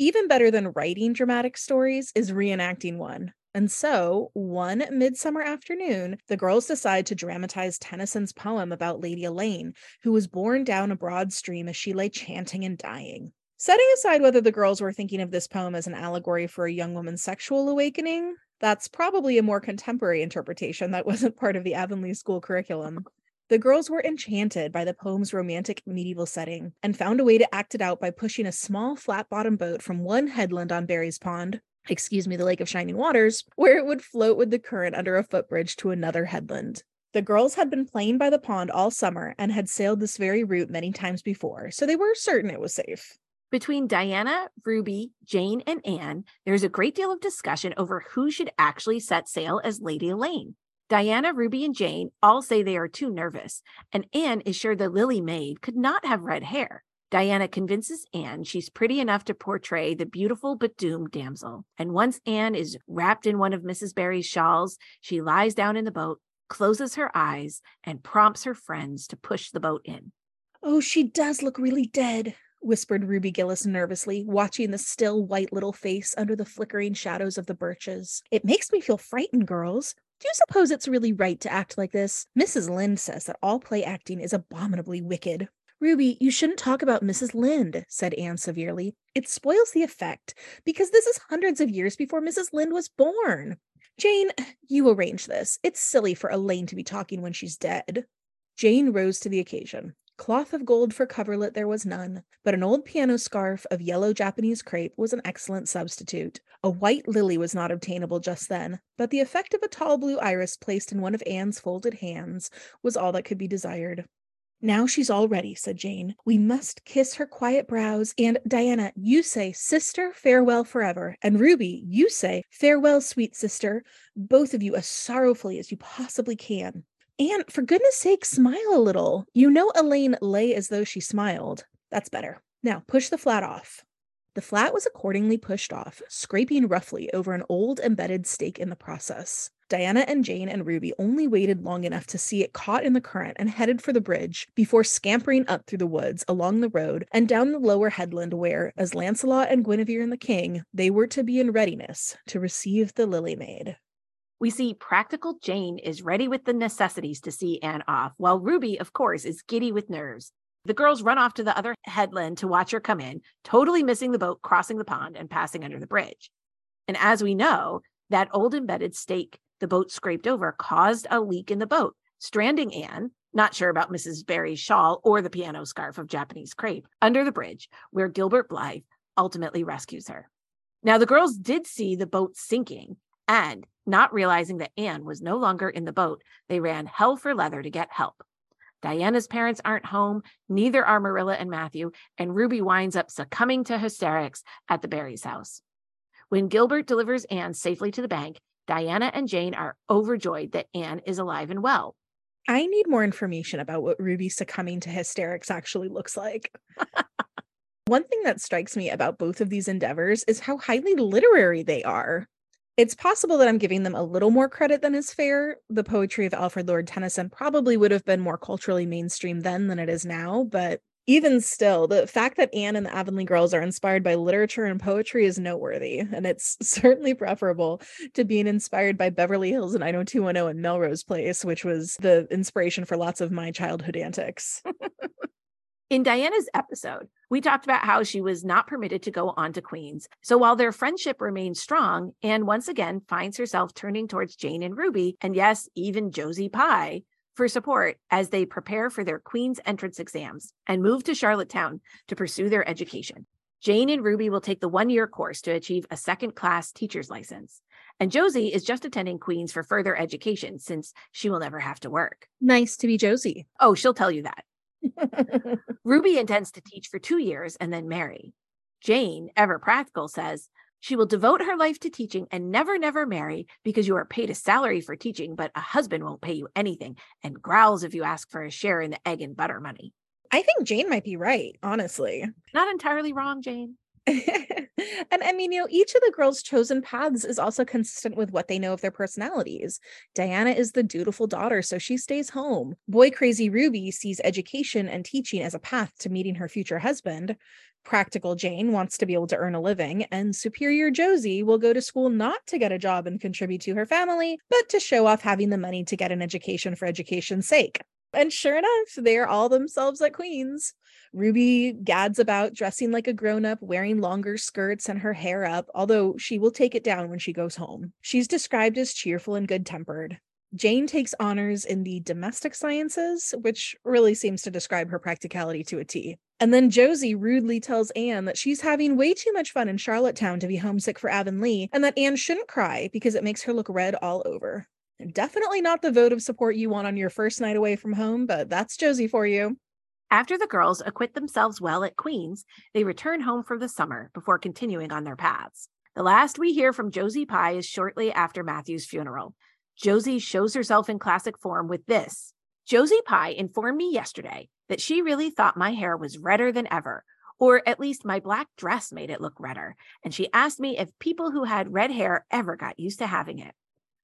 Even better than writing dramatic stories is reenacting one. And so, one midsummer afternoon, the girls decide to dramatize Tennyson's poem about Lady Elaine, who was borne down a broad stream as she lay chanting and dying. Setting aside whether the girls were thinking of this poem as an allegory for a young woman's sexual awakening, that's probably a more contemporary interpretation that wasn't part of the Avonlea school curriculum. The girls were enchanted by the poem's romantic medieval setting and found a way to act it out by pushing a small flat bottom boat from one headland on Barry's Pond, excuse me, the Lake of Shining Waters, where it would float with the current under a footbridge to another headland. The girls had been playing by the pond all summer and had sailed this very route many times before, so they were certain it was safe. Between Diana, Ruby, Jane, and Anne, there's a great deal of discussion over who should actually set sail as Lady Elaine. Diana, Ruby, and Jane all say they are too nervous, and Anne is sure the Lily maid could not have red hair. Diana convinces Anne she's pretty enough to portray the beautiful but doomed damsel. And once Anne is wrapped in one of Mrs. Barry's shawls, she lies down in the boat, closes her eyes, and prompts her friends to push the boat in. Oh, she does look really dead, whispered Ruby Gillis nervously, watching the still white little face under the flickering shadows of the birches. It makes me feel frightened, girls. Do you suppose it's really right to act like this? Mrs. Lynde says that all play acting is abominably wicked. Ruby, you shouldn't talk about Mrs. Lynde, said Anne severely. It spoils the effect, because this is hundreds of years before Mrs. Lynde was born. Jane, you arrange this. It's silly for Elaine to be talking when she's dead. Jane rose to the occasion. Cloth of gold for coverlet there was none, but an old piano scarf of yellow Japanese crepe was an excellent substitute. A white lily was not obtainable just then, but the effect of a tall blue iris placed in one of Anne's folded hands was all that could be desired. Now she's all ready, said Jane. We must kiss her quiet brows. And Diana, you say, Sister, farewell forever. And Ruby, you say, Farewell, sweet sister. Both of you as sorrowfully as you possibly can. And for goodness sake, smile a little. You know Elaine lay as though she smiled. That's better. Now push the flat off. The flat was accordingly pushed off, scraping roughly over an old embedded stake in the process. Diana and Jane and Ruby only waited long enough to see it caught in the current and headed for the bridge before scampering up through the woods along the road and down the lower headland where, as Lancelot and Guinevere and the king, they were to be in readiness to receive the Lily Maid. We see practical Jane is ready with the necessities to see Anne off, while Ruby, of course, is giddy with nerves. The girls run off to the other headland to watch her come in, totally missing the boat crossing the pond and passing under the bridge. And as we know, that old embedded stake the boat scraped over caused a leak in the boat, stranding Anne, not sure about Mrs. Barry's shawl or the piano scarf of Japanese crepe, under the bridge, where Gilbert Blythe ultimately rescues her. Now, the girls did see the boat sinking, and not realizing that Anne was no longer in the boat, they ran hell for leather to get help. Diana's parents aren't home, neither are Marilla and Matthew, and Ruby winds up succumbing to hysterics at the Barry's house. When Gilbert delivers Anne safely to the bank, Diana and Jane are overjoyed that Anne is alive and well. I need more information about what Ruby succumbing to hysterics actually looks like. One thing that strikes me about both of these endeavors is how highly literary they are. It's possible that I'm giving them a little more credit than is fair. The poetry of Alfred Lord Tennyson probably would have been more culturally mainstream then than it is now, but even still, the fact that Anne and the Avonlea girls are inspired by literature and poetry is noteworthy, and it's certainly preferable to being inspired by Beverly Hills and 90210 and Melrose Place, which was the inspiration for lots of my childhood antics. In Diana's episode, we talked about how she was not permitted to go on to Queens. So while their friendship remains strong, Anne once again finds herself turning towards Jane and Ruby, and yes, even Josie Pye, for support as they prepare for their Queen's entrance exams and move to Charlottetown to pursue their education. Jane and Ruby will take the one year course to achieve a second class teacher's license. And Josie is just attending Queen's for further education since she will never have to work. Nice to be Josie. Oh, she'll tell you that. Ruby intends to teach for two years and then marry. Jane, ever practical, says she will devote her life to teaching and never, never marry because you are paid a salary for teaching, but a husband won't pay you anything and growls if you ask for a share in the egg and butter money. I think Jane might be right, honestly. Not entirely wrong, Jane. and I mean, you know, each of the girls' chosen paths is also consistent with what they know of their personalities. Diana is the dutiful daughter, so she stays home. Boy crazy Ruby sees education and teaching as a path to meeting her future husband. Practical Jane wants to be able to earn a living, and Superior Josie will go to school not to get a job and contribute to her family, but to show off having the money to get an education for education's sake. And sure enough, they're all themselves at Queen's. Ruby gads about dressing like a grown up, wearing longer skirts and her hair up, although she will take it down when she goes home. She's described as cheerful and good tempered. Jane takes honors in the domestic sciences, which really seems to describe her practicality to a T. And then Josie rudely tells Anne that she's having way too much fun in Charlottetown to be homesick for Avonlea, and that Anne shouldn't cry because it makes her look red all over. Definitely not the vote of support you want on your first night away from home, but that's Josie for you. After the girls acquit themselves well at Queen's, they return home for the summer before continuing on their paths. The last we hear from Josie Pye is shortly after Matthew's funeral. Josie shows herself in classic form with this. Josie Pye informed me yesterday that she really thought my hair was redder than ever, or at least my black dress made it look redder, and she asked me if people who had red hair ever got used to having it.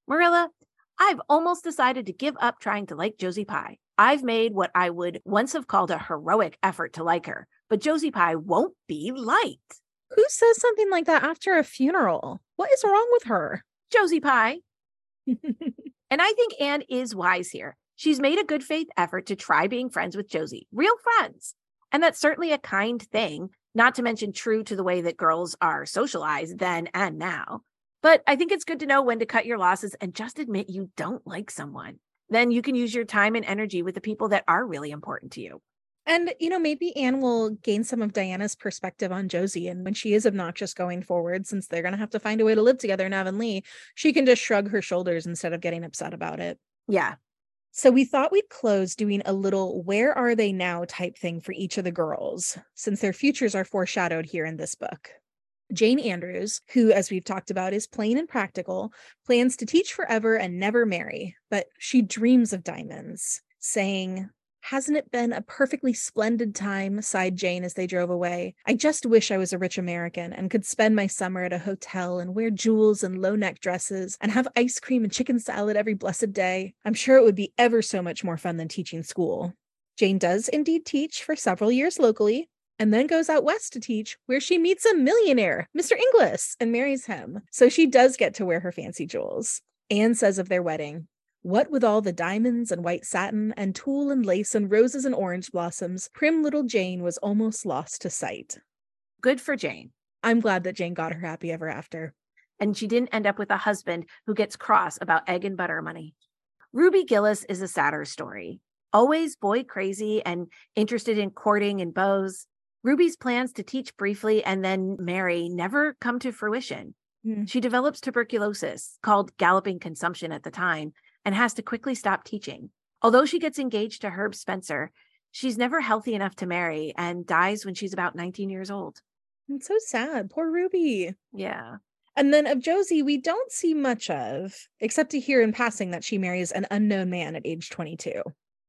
Marilla, I've almost decided to give up trying to like Josie Pye. I've made what I would once have called a heroic effort to like her, but Josie Pye won't be liked. Who says something like that after a funeral? What is wrong with her? Josie Pye. and I think Anne is wise here. She's made a good faith effort to try being friends with Josie, real friends. And that's certainly a kind thing, not to mention true to the way that girls are socialized then and now. But I think it's good to know when to cut your losses and just admit you don't like someone. Then you can use your time and energy with the people that are really important to you. And, you know, maybe Anne will gain some of Diana's perspective on Josie. And when she is obnoxious going forward, since they're going to have to find a way to live together in Avonlea, she can just shrug her shoulders instead of getting upset about it. Yeah. So we thought we'd close doing a little where are they now type thing for each of the girls, since their futures are foreshadowed here in this book. Jane Andrews, who, as we've talked about, is plain and practical, plans to teach forever and never marry, but she dreams of diamonds, saying, Hasn't it been a perfectly splendid time? sighed Jane as they drove away. I just wish I was a rich American and could spend my summer at a hotel and wear jewels and low neck dresses and have ice cream and chicken salad every blessed day. I'm sure it would be ever so much more fun than teaching school. Jane does indeed teach for several years locally, and then goes out west to teach, where she meets a millionaire, Mr. Inglis, and marries him. So she does get to wear her fancy jewels. Anne says of their wedding, what with all the diamonds and white satin and tulle and lace and roses and orange blossoms, prim little Jane was almost lost to sight. Good for Jane. I'm glad that Jane got her happy ever after. And she didn't end up with a husband who gets cross about egg and butter money. Ruby Gillis is a sadder story. Always boy crazy and interested in courting and beaux. Ruby's plans to teach briefly and then marry never come to fruition. Mm. She develops tuberculosis, called galloping consumption at the time, and has to quickly stop teaching. Although she gets engaged to Herb Spencer, she's never healthy enough to marry and dies when she's about 19 years old. It's so sad. Poor Ruby. Yeah. And then of Josie, we don't see much of, except to hear in passing that she marries an unknown man at age 22.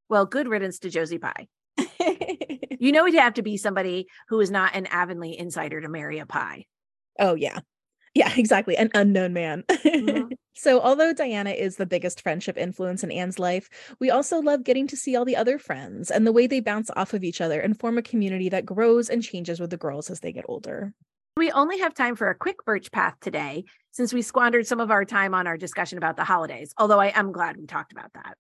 Well, good riddance to Josie Pye. you know, it'd have to be somebody who is not an Avonlea insider to marry a Pye. Oh, yeah. Yeah, exactly. An unknown man. Mm-hmm. so, although Diana is the biggest friendship influence in Anne's life, we also love getting to see all the other friends and the way they bounce off of each other and form a community that grows and changes with the girls as they get older. We only have time for a quick birch path today since we squandered some of our time on our discussion about the holidays, although I am glad we talked about that.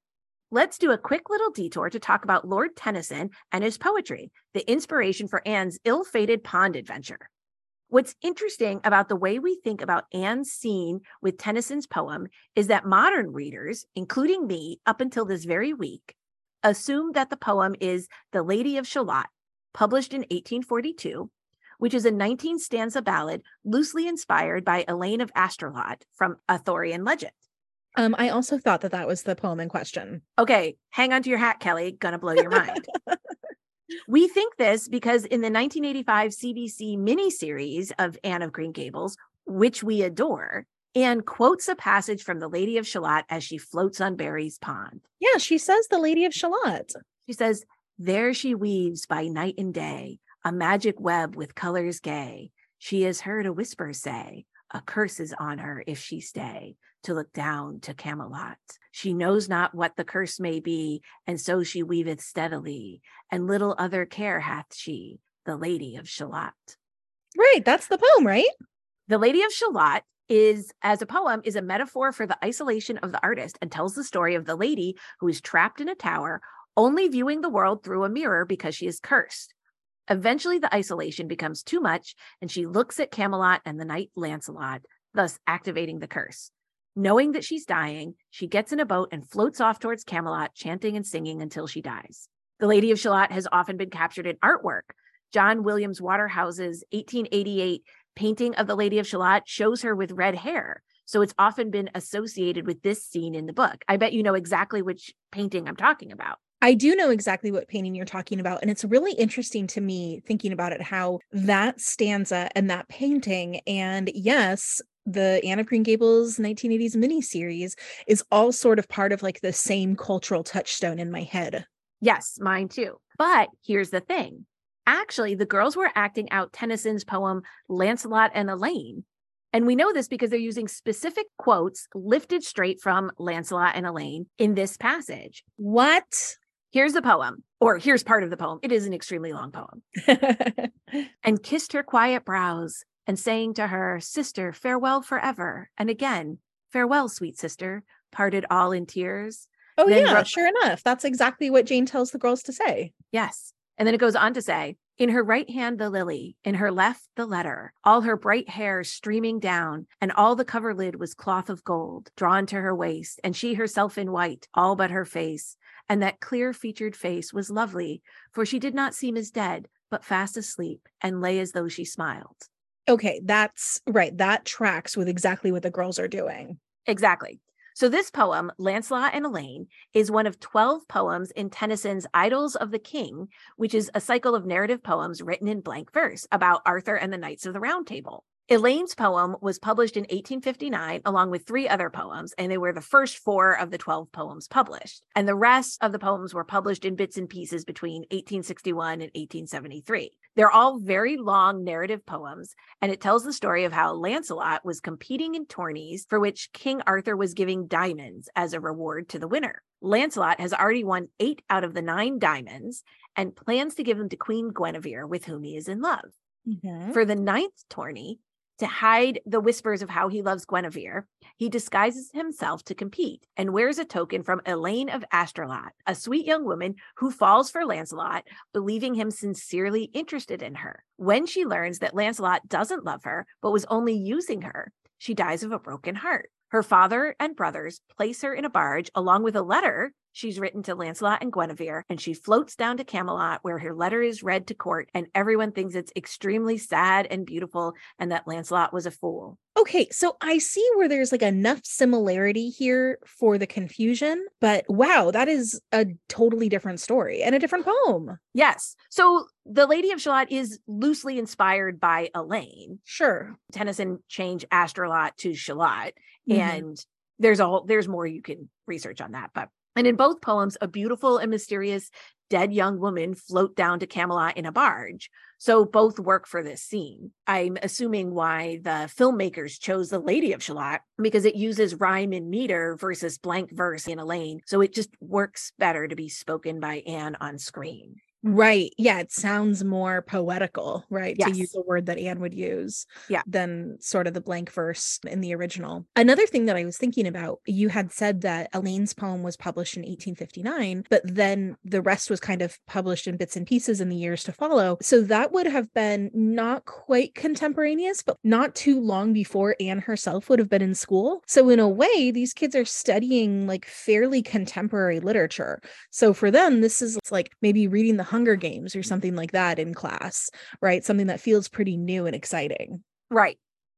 Let's do a quick little detour to talk about Lord Tennyson and his poetry, the inspiration for Anne's ill fated pond adventure. What's interesting about the way we think about Anne's scene with Tennyson's poem is that modern readers, including me up until this very week, assume that the poem is The Lady of Shalott, published in 1842, which is a 19 stanza ballad loosely inspired by Elaine of Astolat from Arthurian legend. Um, I also thought that that was the poem in question. Okay, hang on to your hat, Kelly. Gonna blow your mind. We think this because in the 1985 CBC miniseries of Anne of Green Gables, which we adore, Anne quotes a passage from The Lady of Shalott as she floats on Barry's pond. Yeah, she says The Lady of Shalott. She says, There she weaves by night and day a magic web with colors gay. She has heard a whisper say, A curse is on her if she stay to look down to Camelot. She knows not what the curse may be, and so she weaveth steadily, and little other care hath she, the Lady of Shalott. Right, that's the poem, right? The Lady of Shalott is, as a poem, is a metaphor for the isolation of the artist and tells the story of the lady who is trapped in a tower, only viewing the world through a mirror because she is cursed. Eventually, the isolation becomes too much, and she looks at Camelot and the knight Lancelot, thus activating the curse. Knowing that she's dying, she gets in a boat and floats off towards Camelot, chanting and singing until she dies. The Lady of Shalott has often been captured in artwork. John Williams Waterhouse's 1888 painting of the Lady of Shalott shows her with red hair. So it's often been associated with this scene in the book. I bet you know exactly which painting I'm talking about. I do know exactly what painting you're talking about. And it's really interesting to me thinking about it how that stanza and that painting, and yes, the Anne of Green Gables 1980s miniseries is all sort of part of like the same cultural touchstone in my head. Yes, mine too. But here's the thing. Actually, the girls were acting out Tennyson's poem Lancelot and Elaine. And we know this because they're using specific quotes lifted straight from Lancelot and Elaine in this passage. What? Here's the poem, or here's part of the poem. It is an extremely long poem. and kissed her quiet brows, and saying to her, Sister, farewell forever. And again, farewell, sweet sister, parted all in tears. Oh, then yeah, sure enough. That's exactly what Jane tells the girls to say. Yes. And then it goes on to say, in her right hand, the lily, in her left, the letter, all her bright hair streaming down, and all the coverlid was cloth of gold, drawn to her waist, and she herself in white, all but her face. And that clear featured face was lovely, for she did not seem as dead, but fast asleep, and lay as though she smiled. Okay, that's right. That tracks with exactly what the girls are doing. Exactly. So, this poem, Lancelot and Elaine, is one of 12 poems in Tennyson's Idylls of the King, which is a cycle of narrative poems written in blank verse about Arthur and the Knights of the Round Table. Elaine's poem was published in 1859 along with three other poems, and they were the first four of the 12 poems published. And the rest of the poems were published in bits and pieces between 1861 and 1873. They're all very long narrative poems, and it tells the story of how Lancelot was competing in tourneys for which King Arthur was giving diamonds as a reward to the winner. Lancelot has already won eight out of the nine diamonds and plans to give them to Queen Guinevere, with whom he is in love. Mm-hmm. For the ninth tourney, to hide the whispers of how he loves Guinevere, he disguises himself to compete and wears a token from Elaine of Astolat, a sweet young woman who falls for Lancelot, believing him sincerely interested in her. When she learns that Lancelot doesn't love her, but was only using her, she dies of a broken heart. Her father and brothers place her in a barge along with a letter she's written to Lancelot and Guinevere, and she floats down to Camelot where her letter is read to court, and everyone thinks it's extremely sad and beautiful, and that Lancelot was a fool. Okay, so I see where there's like enough similarity here for the confusion, but wow, that is a totally different story and a different poem. Yes. So the Lady of Shalott is loosely inspired by Elaine. Sure. Tennyson changed Astolat to Shalott, mm-hmm. and there's a whole there's more you can research on that, but and in both poems, a beautiful and mysterious dead young woman float down to Camelot in a barge. So both work for this scene. I'm assuming why the filmmakers chose the Lady of Shalott because it uses rhyme and meter versus blank verse in Elaine. So it just works better to be spoken by Anne on screen. Right. Yeah. It sounds more poetical, right? Yes. To use a word that Anne would use yeah. than sort of the blank verse in the original. Another thing that I was thinking about, you had said that Elaine's poem was published in 1859, but then the rest was kind of published in bits and pieces in the years to follow. So that would have been not quite contemporaneous, but not too long before Anne herself would have been in school. So, in a way, these kids are studying like fairly contemporary literature. So, for them, this is like maybe reading the Hunger Games or mm-hmm. something like that in class, right? Something that feels pretty new and exciting. Right.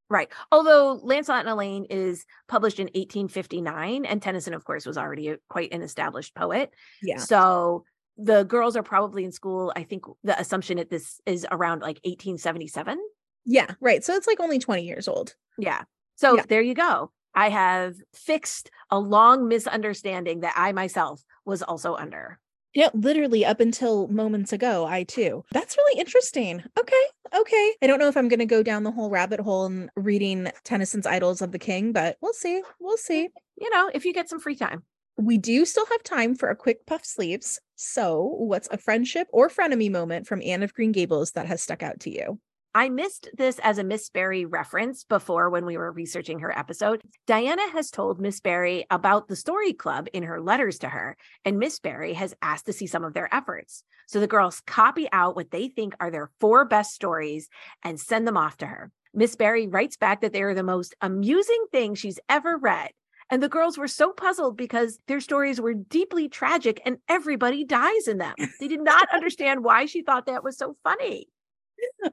Right. Although Lancelot and Elaine is published in 1859, and Tennyson, of course, was already a, quite an established poet. Yeah. So the girls are probably in school. I think the assumption at this is around like 1877. Yeah. Right. So it's like only 20 years old. Yeah. So yeah. there you go. I have fixed a long misunderstanding that I myself was also under. Yeah, literally up until moments ago, I too. That's really interesting. Okay, okay. I don't know if I'm going to go down the whole rabbit hole and reading Tennyson's Idylls of the King, but we'll see. We'll see. You know, if you get some free time. We do still have time for a quick puff sleeves. So, what's a friendship or frenemy moment from Anne of Green Gables that has stuck out to you? I missed this as a Miss Barry reference before when we were researching her episode. Diana has told Miss Barry about the story club in her letters to her, and Miss Barry has asked to see some of their efforts. So the girls copy out what they think are their four best stories and send them off to her. Miss Barry writes back that they are the most amusing thing she's ever read. And the girls were so puzzled because their stories were deeply tragic and everybody dies in them. They did not understand why she thought that was so funny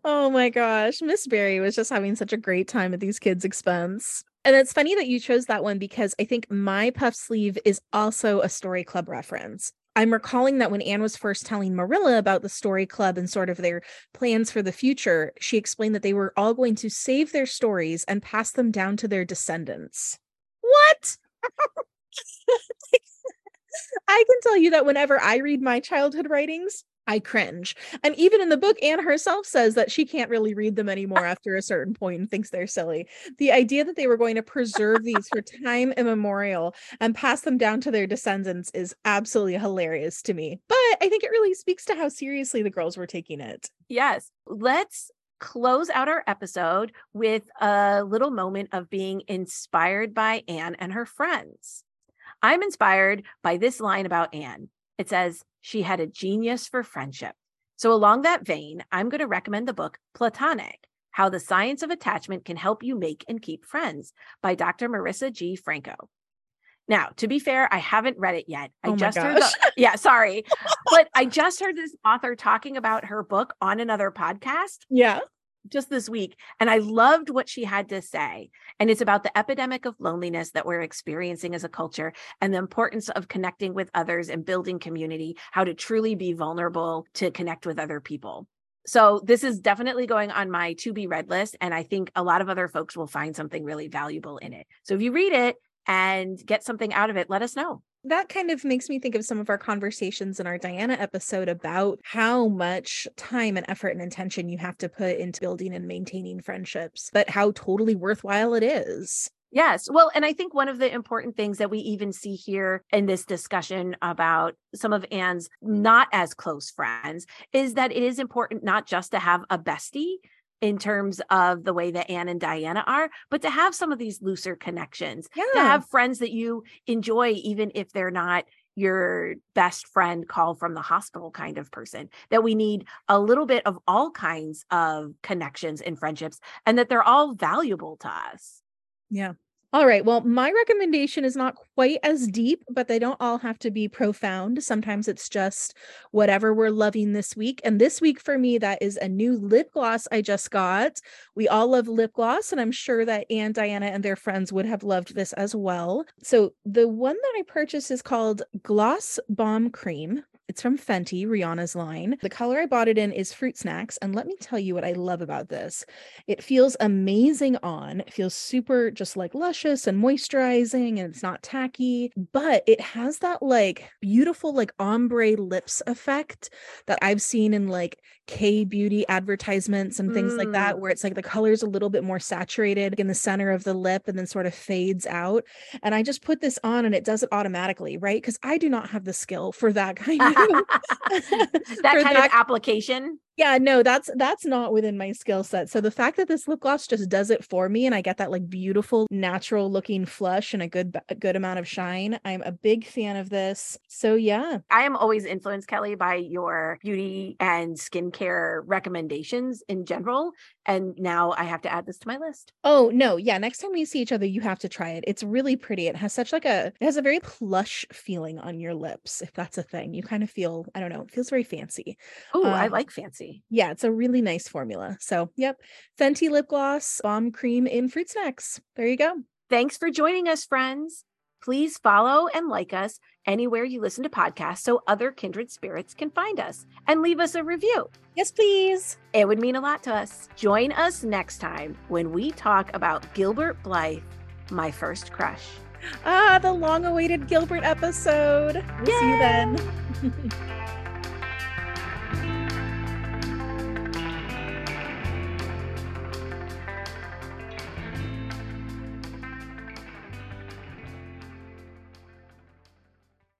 oh my gosh. Miss Barry was just having such a great time at these kids' expense. And it's funny that you chose that one because I think my puff sleeve is also a story club reference. I'm recalling that when Anne was first telling Marilla about the story club and sort of their plans for the future, she explained that they were all going to save their stories and pass them down to their descendants. What? I can tell you that whenever I read my childhood writings, I cringe. And even in the book, Anne herself says that she can't really read them anymore after a certain point and thinks they're silly. The idea that they were going to preserve these for time immemorial and pass them down to their descendants is absolutely hilarious to me. But I think it really speaks to how seriously the girls were taking it. Yes. Let's close out our episode with a little moment of being inspired by Anne and her friends. I'm inspired by this line about Anne. It says, she had a genius for friendship. So, along that vein, I'm going to recommend the book Platonic How the Science of Attachment Can Help You Make and Keep Friends by Dr. Marisa G. Franco. Now, to be fair, I haven't read it yet. I Oh just heard, the, yeah, sorry, but I just heard this author talking about her book on another podcast Yeah. Just this week, and I loved what she had to say. And it's about the epidemic of loneliness that we're experiencing as a culture and the importance of connecting with others and building community, how to truly be vulnerable to connect with other people. So, this is definitely going on my to be read list. And I think a lot of other folks will find something really valuable in it. So, if you read it and get something out of it, let us know. That kind of makes me think of some of our conversations in our Diana episode about how much time and effort and intention you have to put into building and maintaining friendships, but how totally worthwhile it is. Yes. Well, and I think one of the important things that we even see here in this discussion about some of Anne's not as close friends is that it is important not just to have a bestie in terms of the way that Anne and Diana are, but to have some of these looser connections, to have friends that you enjoy, even if they're not your best friend call from the hospital kind of person that we need a little bit of all kinds of connections and friendships and that they're all valuable to us Yeah. All right. Well, my recommendation is not quite as deep, but they don't all have to be profound. Sometimes it's just whatever we're loving this week. And this week for me, that is a new lip gloss I just got. We all love lip gloss, and I'm sure that Anne, Diana, and their friends would have loved this as well. So the one that I purchased is called Gloss Bomb Cream. It's from Fenty, Rihanna's line. The color I bought it in is fruit snacks. And let me tell you what I love about this. It feels amazing on. It feels super just like luscious and moisturizing and it's not tacky, but it has that like beautiful like ombre lips effect that I've seen in like K beauty advertisements and things like that mm. where it's like the color's a little bit more saturated in the center of the lip and then sort of fades out. And I just put this on and it does it automatically, right? Cuz I do not have the skill for that kind of that kind of application yeah, no, that's that's not within my skill set. So the fact that this lip gloss just does it for me and I get that like beautiful natural looking flush and a good a good amount of shine, I'm a big fan of this. So yeah. I am always influenced, Kelly, by your beauty and skincare recommendations in general. And now I have to add this to my list. Oh, no. Yeah, next time we see each other, you have to try it. It's really pretty. It has such like a it has a very plush feeling on your lips, if that's a thing. You kind of feel, I don't know, it feels very fancy. Oh, I Um, like fancy. Yeah, it's a really nice formula. So, yep. Fenty lip gloss, bomb cream in fruit snacks. There you go. Thanks for joining us, friends. Please follow and like us anywhere you listen to podcasts so other kindred spirits can find us and leave us a review. Yes, please. It would mean a lot to us. Join us next time when we talk about Gilbert Blythe, my first crush. Ah, the long awaited Gilbert episode. We'll see you then.